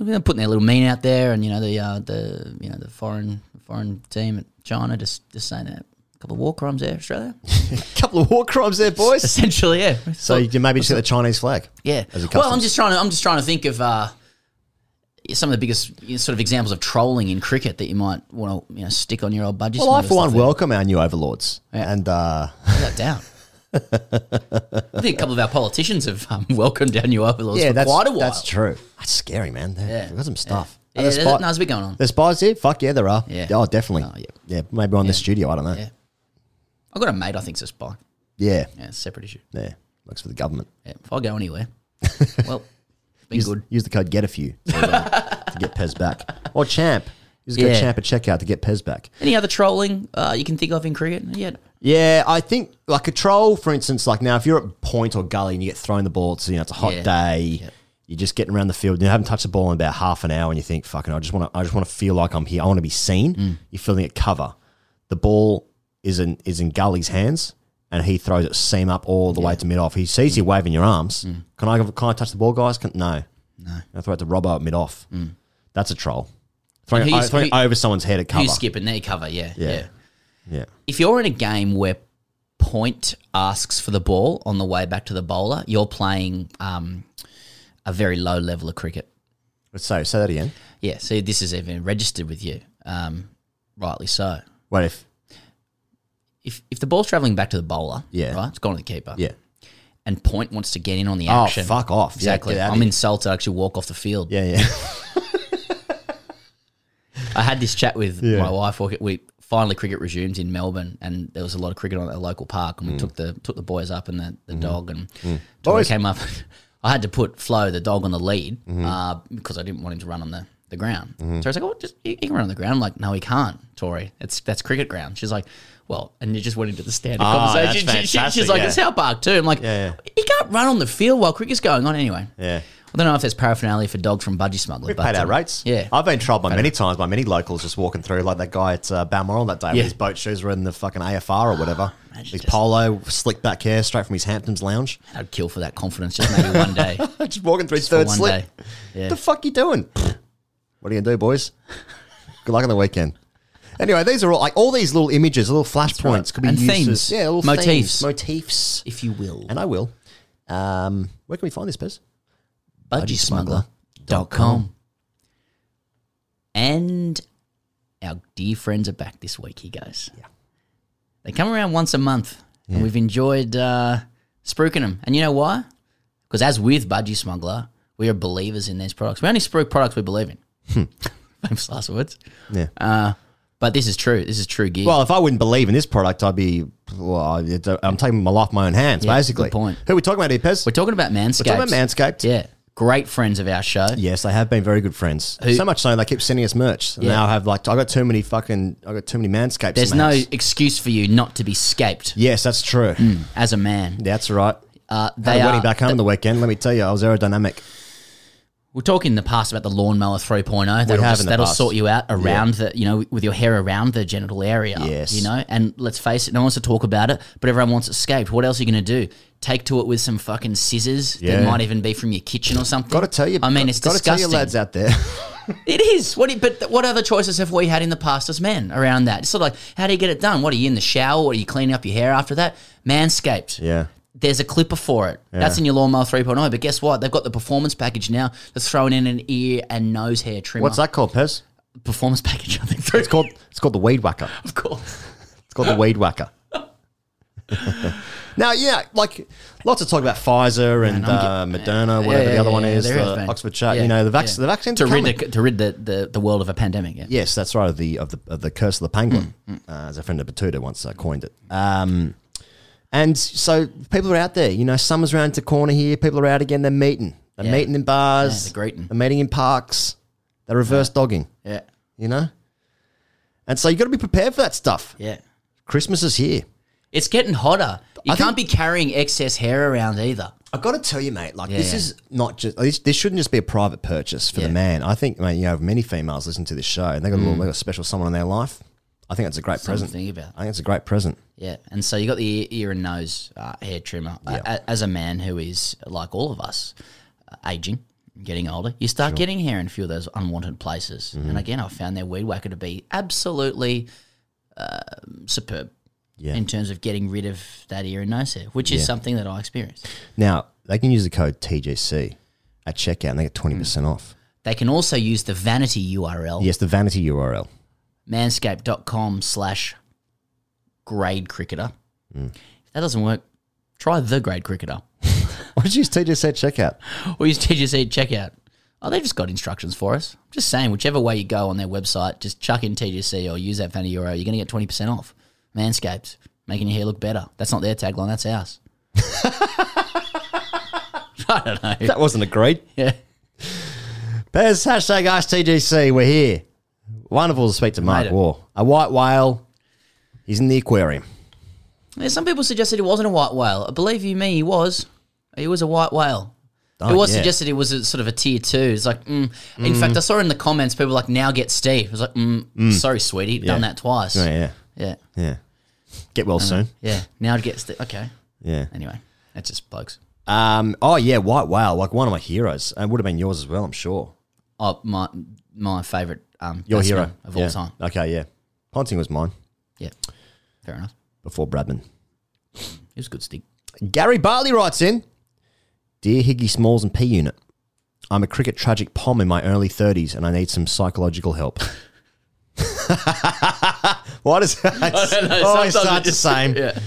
they're putting their little meme out there, and you know the uh, the you know the foreign foreign team at China just just saying that. Couple of war crimes there, Australia. A *laughs* couple of war crimes there, boys. *laughs* Essentially, yeah. So you maybe just get the Chinese flag. Yeah. As a Well, I'm just trying to. I'm just trying to think of uh, some of the biggest you know, sort of examples of trolling in cricket that you might want to you know stick on your old budget. Well, I for one welcome our new overlords, and uh, Without doubt. *laughs* I think a couple of our politicians have um, welcomed our new overlords yeah, for that's quite a while. that's true. That's scary, man. They- Yeah. They've got some stuff. Yeah, there there's- no, there's a bit going on. There's spies here. Fuck yeah, there are. Yeah. Oh, definitely. Oh, yeah. yeah. maybe on the studio. I don't know. Yeah. I've got a mate I think's a spy. Yeah. Yeah, it's a separate issue. Yeah. Works for the government. Yeah, if I go anywhere, *laughs* well, been use, good. Use the code get a few to, uh, *laughs* to get Pez back. Or champ. Use the code Yeah. champ at checkout to get Pez back. Any other trolling uh, you can think of in cricket? yet? Yeah, I think like a troll, for instance, like now if you're at point or gully and you get thrown the ball, it's you know it's a hot Yeah. day, you're just getting around the field, and you haven't touched the ball in about half an hour, and you think, fucking, I just want to, I just want to feel like I'm here. I want to be seen. Mm. You're feeling at cover. The ball is in is in Gully's hands, and he throws it seam up all the way to mid off. He sees you waving your arms. Mm. Can I can I touch the ball, guys? Can, no, no. I throw it to Robbo at mid off. That's a troll. Throwing, it, who's- throwing it who- over someone's head at cover. You skip and they cover, yeah, Yeah. yeah. Yeah. If you're in a game where point asks for the ball on the way back to the bowler, you're playing um, a very low level of cricket. So say that again. Yeah, see, this is even registered with you, um, rightly so. What if? If if the ball's travelling back to the bowler, Yeah. right, it's gone to the keeper. Yeah. And point wants to get in on the Oh, action. fuck off. Yeah, Exactly. get out of I'm here. insulted. I actually walk off the field. Yeah, yeah. *laughs* I had this chat with Yeah. my wife. We- We finally cricket resumed in Melbourne, and there was a lot of cricket on at the local park. And we Mm. took the took the boys up and the, the dog, and Mm. Tori Boys. came up. *laughs* I had to put Flo, the dog, on the lead Mhm. uh, because I didn't want him to run on the, the ground. Mhm. So I was like, "Oh, just he, he can run on the ground." I'm like, "No, he can't, Tori. It's that's cricket ground." She's like, "Well," and you just went into the standard Ah, conversation. that's She- she- fantastic, she's like, yeah. "It's our park too." I'm like, Yeah, "He can't run on the field while cricket's going on anyway." yeah. I don't know if there's paraphernalia for dogs from Budgy smuggling. We but, paid our um, rates. Yeah, I've been trolled by many times by many locals just walking through, like that guy at uh, Balmoral that day Yeah. with his boat shoes were in the fucking AFR or whatever. his polo, slick back hair, straight from his Hamptons lounge. I'd kill for that confidence just maybe one day. *laughs* just walking through for third one slip. day. Yeah. What the fuck you doing? what are you gonna do, boys? Good luck on the weekend. Anyway, these are all like all these little images, little flashpoints right. could be And used themes. as yeah, little Motifs. themes, motifs, if you will. and I will. Um, where can we find this, Pez? budgysmuggler.com. And our dear friends are back this week, he goes. Yeah. They come around once a month, and we've enjoyed uh, spruiking them. And you know why? Because as with Budgy Smuggler, we are believers in these products. We only spruik products we believe in. *laughs* Famous last words. Yeah. Uh, but this is true. This is true gear. Well, if I wouldn't believe in this product, I'd be. Well, it- I'm taking my life in my own hands, Yeah, basically. good point. Who are we talking about here, Pez? We're talking about Manscaped. We're talking about Manscaped. Yeah. Great friends of our show. Yes, they have been very good friends. So much so they keep sending us merch. Yeah. Now I have like I got too many fucking I got too many manscapes. There's no excuse for you not to be scaped Yes, that's true. as a man. That's right. Uh, Had they a wedding are, back home on the weekend. Let me tell you, I was aerodynamic. We talked in the past about the lawnmower 3.0. That'll, just, that'll past. sort you out around the, you know, with your hair around the genital area. Yes. You know, and let's face it, no one wants to talk about it, but everyone wants it scaped. What else are you going to do? Take to it with some fucking scissors Yeah. that might even be from your kitchen or something. Got to tell you, I mean, it's got to tell disgusting. you, lads out there. *laughs* It is. What? you- but what other choices have we had in the past as men around that? It's sort of like, how do you get it done? What are you in the shower? Or are you cleaning up your hair after that? Manscaped. yeah. There's a clipper for it. That's in your lawnmower 3.0. But guess what? They've got the performance package now that's throwing in an ear and nose hair trimmer. What's that called, Pez? performance package. I think It's called it's called the Weed Whacker. *laughs* Of course. It's called the Weed Whacker. *laughs* now, yeah, like lots of talk about Pfizer and I'm uh, Moderna, whatever the other one is, the been. Oxford Chat. Yeah, You know, the, vac- yeah. the vaccines to rid the, to rid the, the, the world of a pandemic. Yeah. Yes, that's right. Of the of the of the curse of the penguin, Mm, uh, as a friend of Batuta once uh, coined it. Um, and so people are out there. You know, summer's around the corner here. People are out again. They're meeting. They're Yeah. meeting in bars. Yeah, they're greeting. They're meeting in parks. They're reverse dogging. Yeah. You know, and so you got to be prepared for that stuff. Yeah. Christmas is here. It's getting hotter. You I can't be carrying excess hair around either. I've got to tell you, mate. Like this yeah. is not just. This, this shouldn't just be a private purchase for Yeah. the man. I think, mate, you have many females listen to this show, and they got a little, Mm. they got a special someone in their life. I think that's a great Something to present. think about. I think it's a great present. Yeah, and so you got the ear, and nose uh, hair trimmer. Yeah. A- As a man who is like all of us, uh, aging, getting older, you start getting hair in a few of those unwanted places. Mm-hmm. And again, I found their weed whacker to be absolutely uh, superb Yeah. in terms of getting rid of that ear and nose hair, which is Yeah. something that I experienced. Now they can use the code TGC at checkout, and they get twenty percent off. They can also use the vanity URL, Yes, the vanity URL. manscaped.com slash grade cricketer. Mm. If that doesn't work, try the grade cricketer. *laughs* Why did you use TGC checkout? or use TGC checkout. Oh, they've just got instructions for us. Just saying, whichever way you go on their website, just chuck in TGC or use that vanity URL. You're going to get 20% off. Manscaped, making your hair look better. That's not their tagline, that's ours. *laughs* *laughs* I don't know. That wasn't agreed. Yeah. Pez, hashtag Ask TGC. We're here. Wonderful to speak to Mark. Waugh. A white whale. He's in the aquarium. Yeah, some people suggested he wasn't a white whale. Believe you me, he was. He was a white whale. Oh, it was yeah. suggested it was a, sort of a tier two. It's like, mm. in fact, I saw in the comments people were like, now get Steve. I was like, mm, Mm. sorry, sweetie, Yeah. done that twice. Yeah, yeah. Yeah. Yeah. Get well Uh, soon. Yeah. Now get Steve. Okay. Yeah. Anyway, that's just bugs. Um. Oh yeah, white whale, like one of my heroes, It would have been yours as well. I'm sure. Oh, my my favorite um Your hero of all Yeah. time. Okay, yeah. Ponting was mine Yeah. Fair enough. before Bradman. It was a good stick. Gary Bartley writes in Dear Higgy Smalls and P Unit, I'm a cricket tragic pom in my early 30s and I need some psychological help. *laughs* What is that? *laughs* I Always start the same. *laughs* Yeah.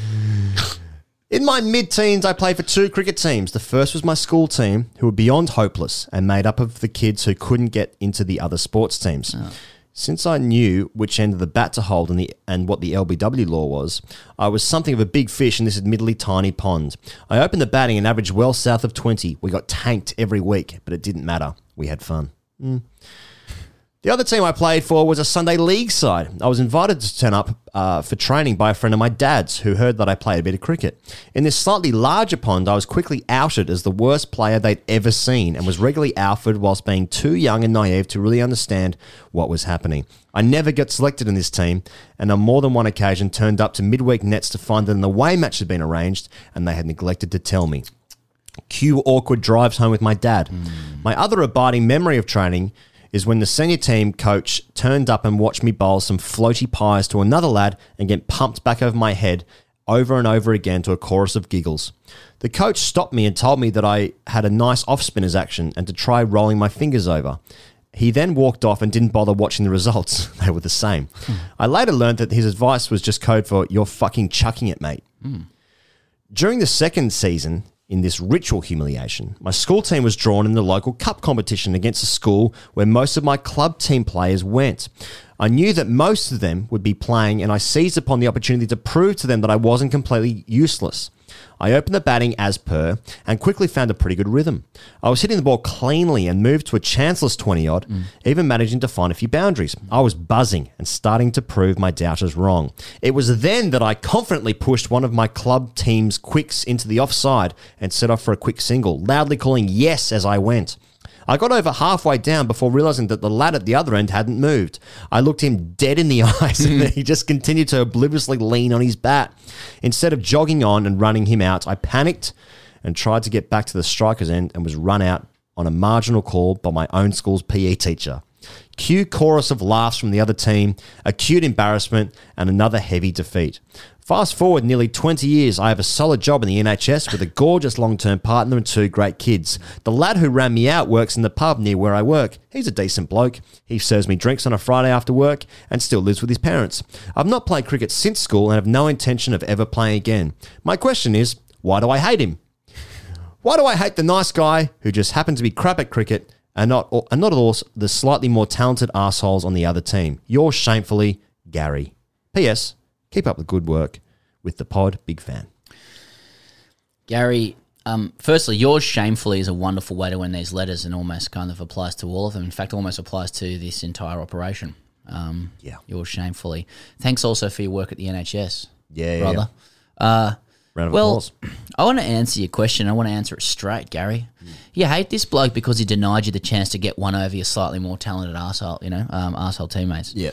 In my mid teens, I played for two cricket teams. The first was my school team, who were beyond hopeless and made up of the kids who couldn't get into the other sports teams. Oh. Since I knew which end of the bat to hold and, the, and what the LBW law was, I was something of a big fish in this admittedly tiny pond. I opened the batting and averaged well south of 20. We got tanked every week, but it didn't matter. We had fun. Mm. The other team I played for was a Sunday league side. I was invited to turn up uh, for training by a friend of my dad's who heard that I played a bit of cricket. In this slightly larger pond, I was quickly outed as the worst player they'd ever seen and was regularly outfed whilst being too young and naive to really understand what was happening. I never got selected in this team, and on more than one occasion turned up to midweek nets to find that an away match had been arranged and they had neglected to tell me. Cue awkward drives home with my dad. My other abiding memory of training is when the senior team coach turned up and watched me bowl some floaty pies to another lad and get pumped back over my head over and over again to a chorus of giggles. The coach stopped me and told me that I had a nice off spinners action and to try rolling my fingers over. He then walked off and didn't bother watching the results. *laughs* they were the same. I later learned that his advice was just code for you're fucking chucking it, mate. Hmm. During the second season, in this ritual humiliation, my school team was drawn in the local cup competition against a school where most of my club team players went. I knew that most of them would be playing, and I seized upon the opportunity to prove to them that I wasn't completely useless. I opened the batting as per and quickly found a pretty good rhythm. I was hitting the ball cleanly and moved to a chanceless 20 odd, mm. even managing to find a few boundaries. I was buzzing and starting to prove my doubters wrong. It was then that I confidently pushed one of my club team's quicks into the offside and set off for a quick single, loudly calling yes as I went. I got over halfway down before realizing that the lad at the other end hadn't moved. I looked him dead in the *laughs* eyes and hmm. he just continued to obliviously lean on his bat. Instead of jogging on and running him out, I panicked and tried to get back to the striker's end and was run out on a marginal call by my own school's PE teacher. Cue chorus of laughs from the other team, acute embarrassment, and another heavy defeat. Fast forward nearly 20 years, I have a solid job in the NHS with a gorgeous long term partner and two great kids. The lad who ran me out works in the pub near where I work. He's a decent bloke. He serves me drinks on a Friday after work and still lives with his parents. I've not played cricket since school and have no intention of ever playing again. My question is, why do I hate him? Why do I hate the nice guy who just happened to be crap at cricket and not, and not at all the slightly more talented assholes on the other team? Yours shamefully, Gary. P.S. Keep up the good work with the pod. Big fan. Gary, um, firstly, yours shamefully is a wonderful way to end these letters and almost kind of applies to all of them. In fact, almost applies to this entire operation. Um, yeah. Yours shamefully. Thanks also for your work at the NHS. Yeah, yeah, brother. Uh, Round of well, applause. *clears throat* I want to answer your question. I want to answer it straight, Gary. You hate this bloke because he denied you the chance to get one over your slightly more talented arsehole, you know, um, arsehole teammates. Yeah.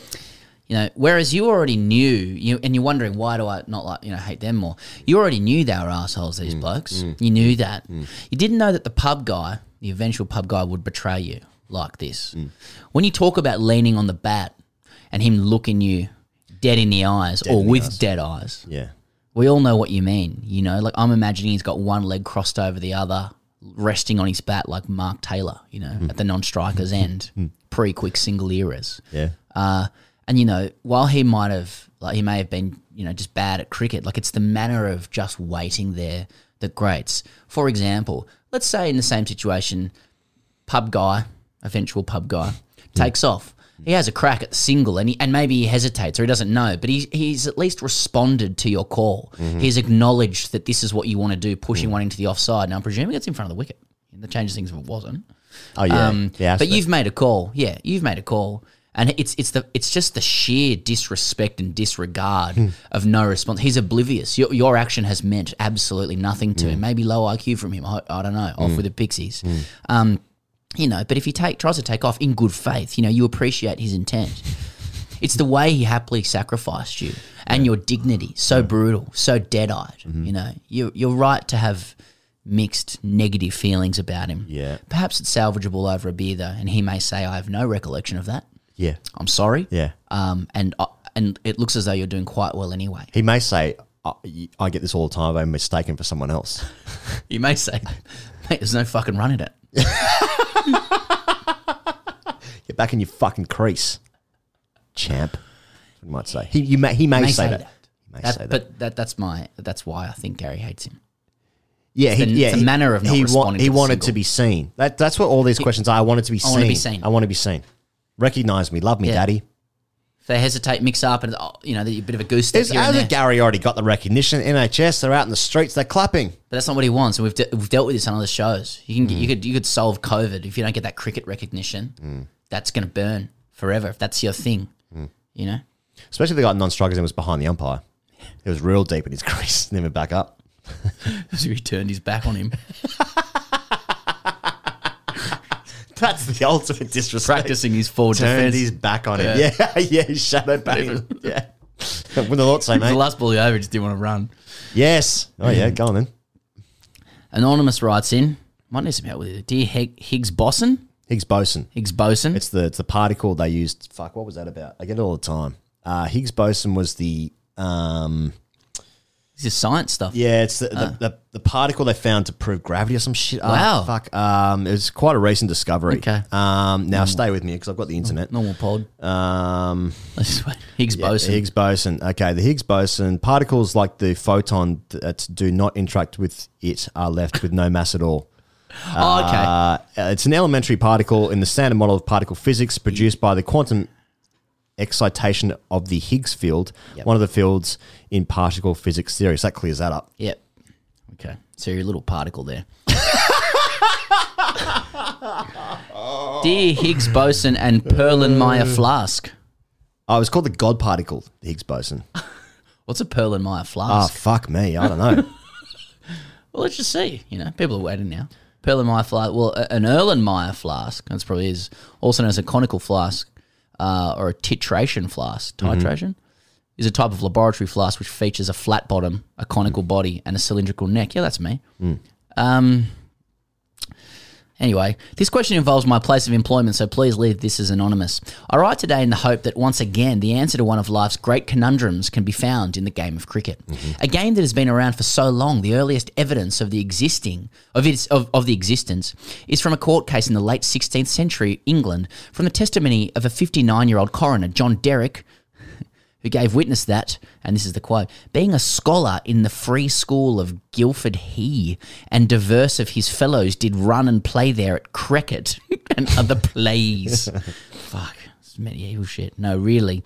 You know, whereas you already knew, you and you're wondering why do I not like, you know, hate them more? You already knew they were assholes, these mm, blokes. Mm, you knew mm, that. You didn't know that the pub guy, the eventual pub guy, would betray you like this. When you talk about leaning on the bat and him looking you dead in the eyes Dead or the with eyes. dead eyes, Yeah. we all know what you mean. You know, like I'm imagining he's got one leg crossed over the other, resting on his bat like Mark Taylor, you know, at the non-striker's *laughs* end, pre-quick single eras. Yeah. Uh, and you know, while he might have, like, he may have been, you know, just bad at cricket. Like it's the manner of just waiting there that grates. For example, let's say in the same situation, pub guy, eventual pub guy, takes off. He has a crack at the single, and he, and maybe he hesitates or he doesn't know, but he, he's at least responded to your call. He's acknowledged that this is what you want to do, pushing one into the offside. Now, I'm presuming it's in front of the wicket. That changes things if it wasn't. Oh, yeah. Um, Yeah, but you've made a call. Yeah, you've made a call, and it's it's the it's just the sheer disrespect and disregard Hmm. of no response. He's oblivious. Your your action has meant absolutely nothing to Hmm. him. Maybe low IQ from him. I, I don't know. Off with the pixies. Um, you know, but if he take tries to take off in good faith, you know, you appreciate his intent. It's the way he happily sacrificed you and your dignity. So brutal, so dead eyed. Mm-hmm. You know, you you're right to have mixed negative feelings about him. Yeah. Perhaps it's salvageable over a beer though, and he may say, "I have no recollection of that. Yeah. I'm sorry." Yeah. Um, and uh, and it looks as though you're doing quite well anyway. He may say, I, I get this all the time. I'm mistaken for someone else. *laughs* You may say, "Mate, there's no fucking running in it." *laughs* Get back in your fucking crease, champ. You might say he. You may, he may, May say, say that. that. He may That- say that. But that that's my that's why I think Gary hates him. Yeah, It's he, the- yeah. the he- manner of not he, responding he to wanted single. to be seen. That that's what all these questions are. I wanted to be I seen. wanna be seen. I want to be seen. Recognize me, love me, Yeah. daddy. If they hesitate, mix up, and oh, you know, they're a bit of a goose step Is, here and there. Gary already got the recognition? NHS, they're out in the streets, they're clapping. But that's not what he wants, and we've, de- we've dealt with this on other shows. You can Mm. get, you could you could solve COVID if you don't get that cricket recognition. Mm. That's going to burn forever if that's your thing. You know, Especially the guy got non-strikers and was behind the umpire. It was real deep in his *laughs* crease, never back up. *laughs* so he turned his back on him. *laughs* That's the ultimate disrespect. Practicing his forward Turned defense. his back on him. Yeah, Yeah. *laughs* yeah, his shadow banging. *laughs* yeah. *laughs* When the Lord say, mate. the last ball he over, just didn't want to run. Yes. Oh, yeah, go on then. Anonymous writes in, might need some help with it. Dear Hig- Higgs Boson, Higgs boson. Higgs boson. It's the it's the particle they used. Fuck, what was that about? I get it all the time. Uh, Higgs boson was the um, This is science stuff. yeah, it's the, Ah. the, the the particle they found to prove gravity or some shit. Oh, Wow. fuck. Um, it was quite a recent discovery. Okay. Um, now stay with me because I've got the internet. Normal pod. Um, *laughs* Let's wait. Higgs yeah, boson. Higgs boson. Okay, the Higgs boson particles like the photon that do not interact with it are left with no mass at all. *laughs* Oh, okay. Uh, it's an elementary particle in the standard model of particle physics produced by the quantum excitation of the Higgs field, one of the fields in particle physics theory. So that clears that up. Yep. Okay. So you're a little particle there. *laughs* Dear Higgs boson and Perlenmeyer flask. Oh, it was called the God particle, the Higgs boson. *laughs* What's a Perlenmeyer Oh, flask? Ah, fuck me. I don't know. *laughs* Well, let's just see. You know, people are waiting now. Perlenmeyer flask. Well, a- an Erlenmeyer flask. That's probably is also known as a conical flask uh, or a titration flask. Titration is a type of laboratory flask which features a flat bottom, a conical mm. body, and a cylindrical neck. Yeah, that's me. Mm. Um, Anyway, this question involves my place of employment, so please leave this as anonymous. I write today in the hope that once again the answer to one of life's great conundrums can be found in the game of cricket. Mm-hmm. A game that has been around for so long, the earliest evidence of the existing of its of, of the existence is from a court case in the late 16th century England, from the testimony of a 59-year-old coroner, John Derrick, who gave witness that, and this is the quote, being a scholar in the free school of Guildford he and diverse of his fellows did run and play there at cricket *laughs* and other plays. *laughs* Fuck, it's medieval shit. No, really.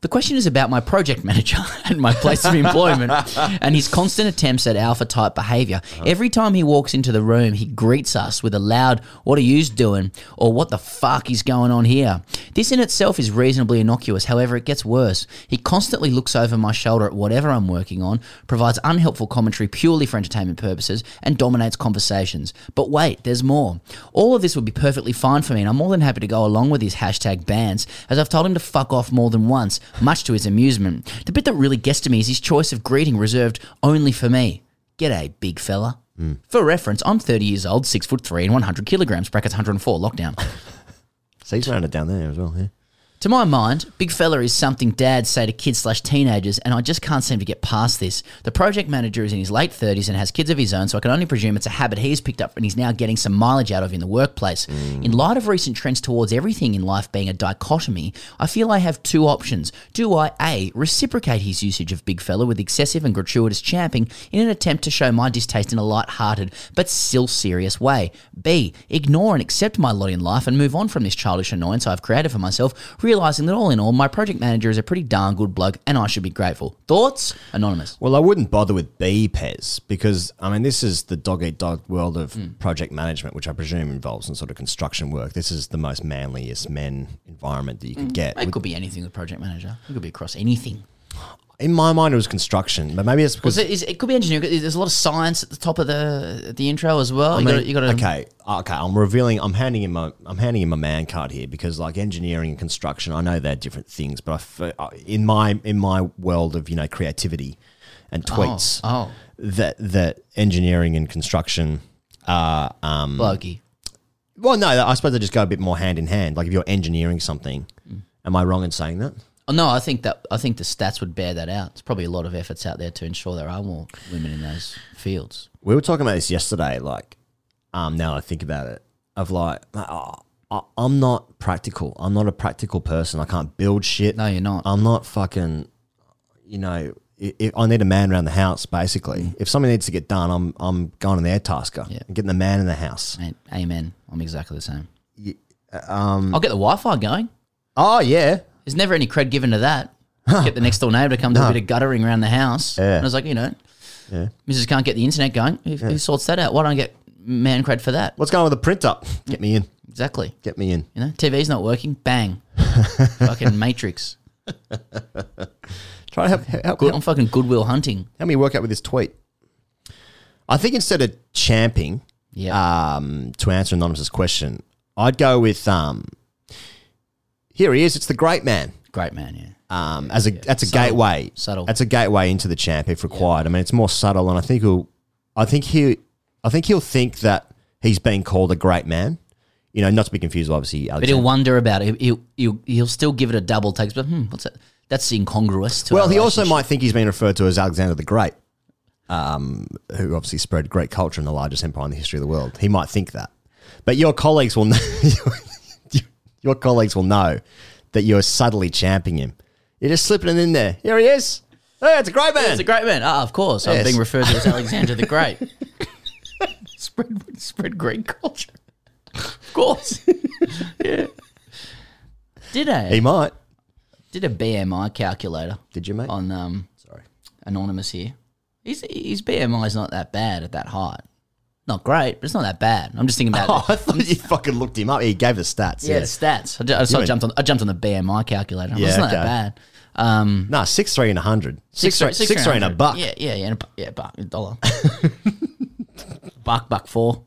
The question is about my project manager *laughs* and my place of employment *laughs* and his constant attempts at alpha type behavior. Uh-huh. Every time he walks into the room, he greets us with a loud, What are yous doing? or What the fuck is going on here? This in itself is reasonably innocuous. However, it gets worse. He constantly looks over my shoulder at whatever I'm working on, provides unhelpful commentary purely for entertainment purposes, and dominates conversations. But wait, there's more. All of this would be perfectly fine for me, and I'm more than happy to go along with his hashtag bans, as I've told him to fuck off more than once, much to his amusement. The bit that really gets to me is his choice of greeting reserved only for me. G'day, big fella. For reference, I'm 30 years old, 6 foot 3 and 100 kilograms, brackets 104, lockdown. *laughs* So he's rounded down there as well. Yeah. To my mind, big fella is something dads say to kids slash teenagers, and I just can't seem to get past this. The project manager is in his late 30s and has kids of his own, so I can only presume it's a habit he's picked up and he's now getting some mileage out of in the workplace. Mm. In light of recent trends towards everything in life being a dichotomy, I feel I have two options. Do I A, reciprocate his usage of big fella with excessive and gratuitous champing in an attempt to show my distaste in a light-hearted but still serious way? B, ignore and accept my lot in life and move on from this childish annoyance I've created for myself, realizing that all in all, my project manager is a pretty darn good bloke and I should be grateful. Thoughts? Anonymous. Well, I wouldn't bother with B Pez because I mean this is the dog eat dog world of Hmm. project management, which I presume involves some sort of construction work. This is the most manliest men environment that you could get. It could be anything with project manager. It could be across anything. In my mind, it was construction, but maybe it's because it, is- it could be engineering. There's a lot of science at the top of the the intro as well. I you mean, got you got to okay, okay. I'm revealing. I'm handing him my. I'm handing him a man card here because, like engineering and construction, I know they're different things, but I f- uh, in my in my world of you know creativity and Oh, tweets, oh. that that engineering and construction are um, Blokey. Well, no, I suppose they just go a bit more hand in hand. Like if you're engineering something, Mm. am I wrong in saying that? Oh, no, I think that I think the stats would bear that out. There's probably a lot of efforts out there to ensure there are more women in those fields. We were talking about this yesterday. Like, um, now I think about it, of like, oh, I, I'm not practical. I'm not a practical person. I can't build shit. No, you're not. I'm not fucking. You know, i i I need a man around the house. Basically, Mm. if something needs to get done, I'm I'm going on the air tasker and getting the man in the house. Mate, amen. I'm exactly the same. Um, I'll get the Wi-Fi going. Oh yeah. There's never any cred given to that. Get the next door neighbour to come do a bit of guttering around the house. Yeah. And I was like, you know, Yeah. Mrs. can't get the internet going. Who, who sorts that out? Why don't I get man cred for that? What's going on with the printer? Get me in. Exactly. Get me in. You know, TV's not working. Bang. *laughs* fucking Matrix. Try to help. help, Good, I'm fucking Goodwill Hunting. Help me work out with this tweet. I think instead of champing, um, to answer Anonymous's question, I'd go with um, here he is. It's the great man. Great man, yeah. Um, as a that's a Subtle. gateway. Subtle. That's a gateway into the champ if required. I mean, it's more subtle, and I think he'll, I think he, I think he'll think that he's being called a great man. You know, not to be confused, with obviously. But he'll wonder about it. He'll, he'll, he'll still give it a double take. But hmm, what's that? That's incongruous. To well, he also might think he's been referred to as Alexander the Great, um, who obviously spread great culture in the largest empire in the history of the world. He might think that, but your colleagues will *laughs* know. Your colleagues will know that you're subtly champing him. You're just slipping it in there. Here he is. Hey, it's a great man. It's a great man. Ah, of course. I'm being referred to as *laughs* Alexander the Great. *laughs* spread, spread Greek culture. Of course. *laughs* yeah. Did a He might. did a BMI calculator. Did you, mate? On um, sorry, anonymous here. His his BMI is not that bad at that height. Not great, but it's not that bad. I'm just thinking about. *laughs* Oh, I thought you fucking looked him up. He gave the stats. yeah, Yeah, the stats. I, ju- I, I jumped on. I jumped on the BMI calculator. Yeah, it's not okay. that bad. Um, Nah, six three and a hundred. Six three, six three and a buck. Yeah, yeah, yeah, and a, yeah, buck, a dollar. *laughs* buck, buck four.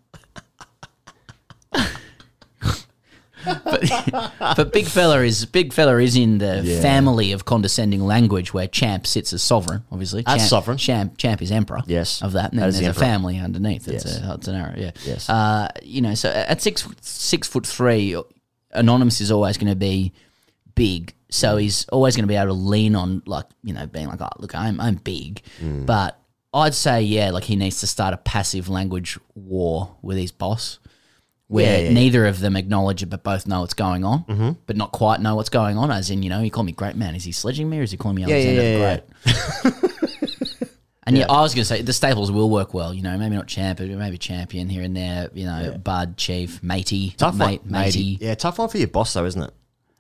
But, *laughs* but big fella is big fella is in the Yeah. family of condescending language where champ sits as sovereign, obviously. As sovereign. Champ champ is emperor. Yes. Of that. And That then is there's the a family underneath. It's, Yes. a, it's an arrow, yeah. Yes. Uh, you know, so at six six foot three, Anonymous is always going to be big. So he's always going to be able to lean on like, you know, being like, oh, look, I'm I'm big. Mm. But I'd say, yeah, like he needs to start a passive language war with his boss where Yeah, yeah, yeah. neither of them acknowledge it but both know what's going on, Mhm. but not quite know what's going on. As in, you know, he called me great man. Is he sledging me or is he calling me Yeah, yeah, Alexander yeah, the Great? *laughs* and yeah. I was going to say the staples will work well. You know, maybe not champ, but maybe champion here and there. You know, bud, chief, matey, Tough mate, one, matey. Yeah, tough one for your boss though, isn't it?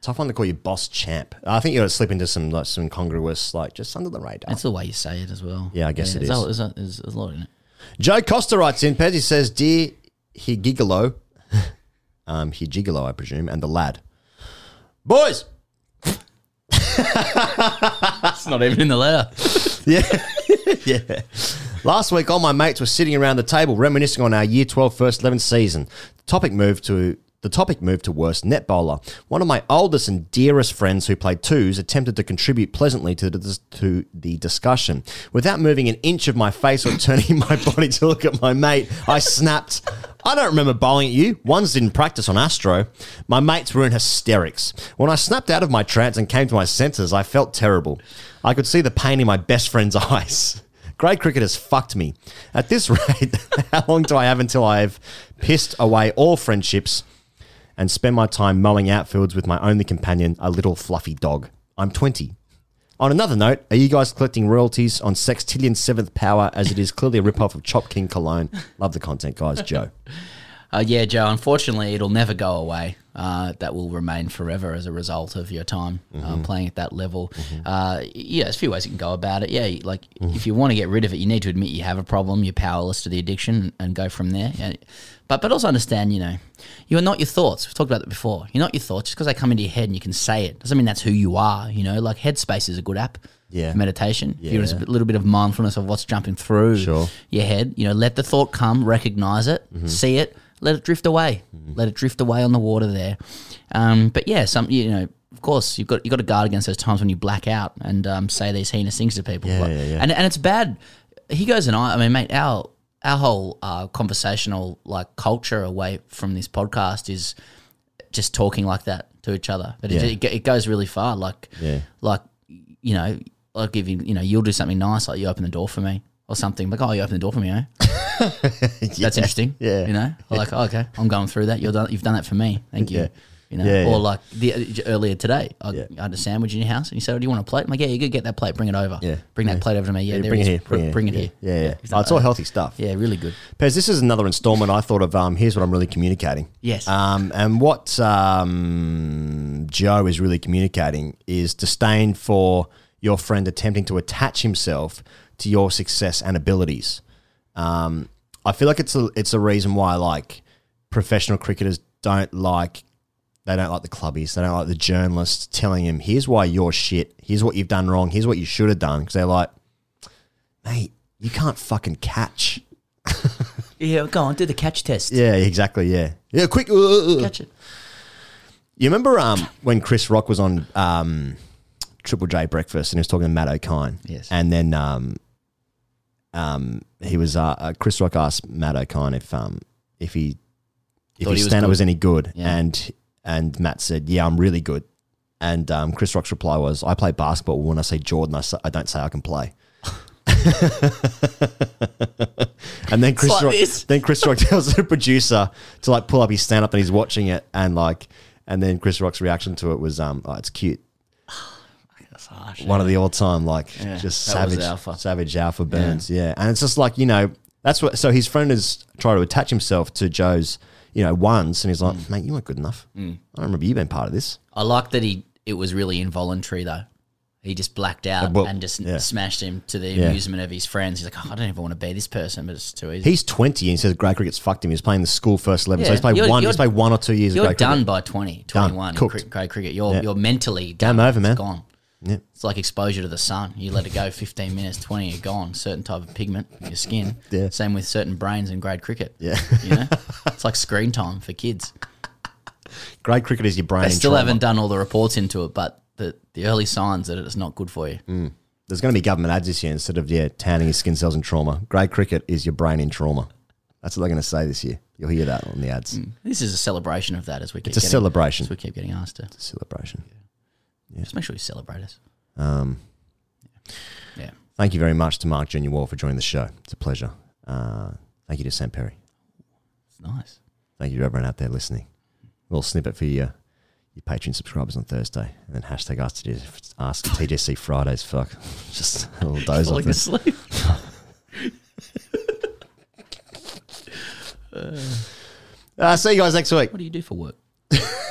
Tough one to call your boss champ. I think you got to slip into some like some incongruous, like just under the radar. That's the way you say it as well. Yeah, I guess it is. there's is. a- a, there's, there's a lot in it. Joe Costa writes in, Pez, he says, Dear Higigolo, *laughs* um, Higigolo, I presume, and the lad. Boys! It's not even in the letter. *laughs* yeah. yeah. Last week, all my mates were sitting around the table reminiscing on our year 12 first 11 season. The topic moved to the topic moved to worst net bowler. One of my oldest and dearest friends who played twos attempted to contribute pleasantly to the, to the discussion. Without moving an inch of my face or *laughs* turning my body to look at my mate, I snapped, I don't remember bowling at you. Ones didn't practice on Astro. My mates were in hysterics. When I snapped out of my trance and came to my senses, I felt terrible. I could see the pain in my best friend's *laughs* eyes. Grade cricket has fucked me. At this *laughs* rate, how long do I have until I've pissed away all friendships and spend my time mowing outfields with my only companion, a little fluffy dog? I'm 20. On another note, are you guys collecting royalties on Sextillion Seventh Power as it is clearly a ripoff of Chop King Cologne? Love the content, guys. Joe. *laughs* Uh, yeah, Joe. Unfortunately, it'll never go away. Uh, that will remain forever as a result of your time uh, Mhm. playing at that level. Uh, yeah, there's a few ways you can go about it. Yeah, like if you want to get rid of it, you need to admit you have a problem. You're powerless to the addiction, and go from there. Yeah. But but also understand, you know, you are not your thoughts. We've talked about that before. You're not your thoughts. Just because they come into your head and you can say it doesn't mean that's who you are. You know, like Headspace is a good app. Yeah. for meditation. Yeah. If you want Yeah. a little bit of mindfulness of what's jumping through Sure. your head. You know, let the thought come, recognize it, Mhm. see it, let it drift away, Mm-hmm. let it drift away on the water there. Um, but yeah, some you know, of course, you've got you got to guard against those times when you black out and um, say these heinous things to people. Yeah, But- yeah, yeah. And and it's bad. He goes and I. I mean, mate, our our whole uh, conversational like culture away from this podcast is just talking like that to each other. But Yeah. it, it, it goes really far. Like Yeah. like you know, I'll give you, you know, you'll do something nice, like you open the door for me or something. Like, oh, you open the door for me, eh? *laughs* That's interesting. Yeah. You know, like, oh, okay, I'm going through that. You're done, you've done that for me. Thank you. Yeah. You know, Yeah, or yeah. like the earlier today, I, I had a sandwich in your house, and you said, "Oh, "Do you want a plate?" I'm like, "Yeah, you could get that plate. Bring it over. Yeah. bring that Yeah. plate over to me. Yeah, Yeah, bring it here. Br- Bring, Bring it it here. Yeah, yeah. Oh, it's all healthy stuff. Yeah, really good. Pez, this is another installment I thought of. Um, here's what I'm really communicating. Yes. Um, and what um, Joe is really communicating is disdain for your friend attempting to attach himself to your success and abilities. Um, I feel like it's a it's a reason why like professional cricketers don't like they don't like the clubbies, they don't like the journalists telling him, "Here's why you're shit. Here's what you've done wrong. Here's what you should have done." Because they're like, "Mate, you can't fucking catch." *laughs* Yeah, go on, do the catch test. Yeah, exactly. Yeah, yeah. Quick, uh, uh, uh. Catch it. You remember um, when Chris Rock was on um, Triple J Breakfast and he was talking to Matt Okine? Yes. And then um, um, he was uh, uh, Chris Rock asked Matt Okine if um, if he if Thought his he was standard good. was any good, Yeah. and and Matt said, "Yeah, I'm really good." And um, Chris Rock's reply was, "I play basketball. When I say Jordan, I, say, I don't say I can play." *laughs* and then Chris like Rock, this. then Chris Rock *laughs* tells the producer to like pull up his stand up and he's watching it and like and then Chris Rock's reaction to it was um oh it's cute. *sighs* That's harsh. One of the all time like Yeah, just savage alpha. savage alpha burns, yeah. And it's just like, you know, that's what so his friend is trying to attach himself to Joe's, you know, once, and he's like, Mate, you weren't good enough. Mm. I don't remember you being part of this. I like that he. It was really involuntary though. He just blacked out well, and just yeah. smashed him to the amusement of his friends. He's like, oh, I don't even want to be this person, but it's too easy. He's twenty and he says grade cricket's fucked him. He's playing the school first eleven. so Yeah, he's played you're- one you're- he's played one or two years ago. You're done cricket. by 20, Done. 21 in Cooked. cri- grade cricket. You're Yeah. you're mentally Game done. over, man. It's gone. Yeah. It's like exposure to the sun. You let it go 15 minutes, 20, you're gone. Certain type of pigment in your skin. Yeah. Same with certain brains in grade cricket. Yeah. You know? *laughs* it's like screen time for kids. Grade cricket is your brain. They still trauma. haven't done all the reports into it, but the, the early signs that it's not good for you. Mm. There's going to be government ads this year instead of yeah tanning your skin cells in trauma. Grade cricket is your brain in trauma. That's what they're going to say this year. You'll hear that on the ads. This is a celebration of that as we keep It's a getting- celebration. As we keep getting asked to. It's a celebration. Just make sure you celebrate us. Um, Yeah. Thank you very much to Mark Junior Waugh for joining the show. It's a pleasure. Uh, thank you to Sam Perry. It's nice. Thank you to everyone out there listening. A little snippet for your your Patreon subscribers on Thursday, and then hashtag ask, TJ, ask TJC Fridays. Fuck, *laughs* just a little doze off. Falling asleep. *laughs* Uh, see you guys next week. What do you do for work? *laughs*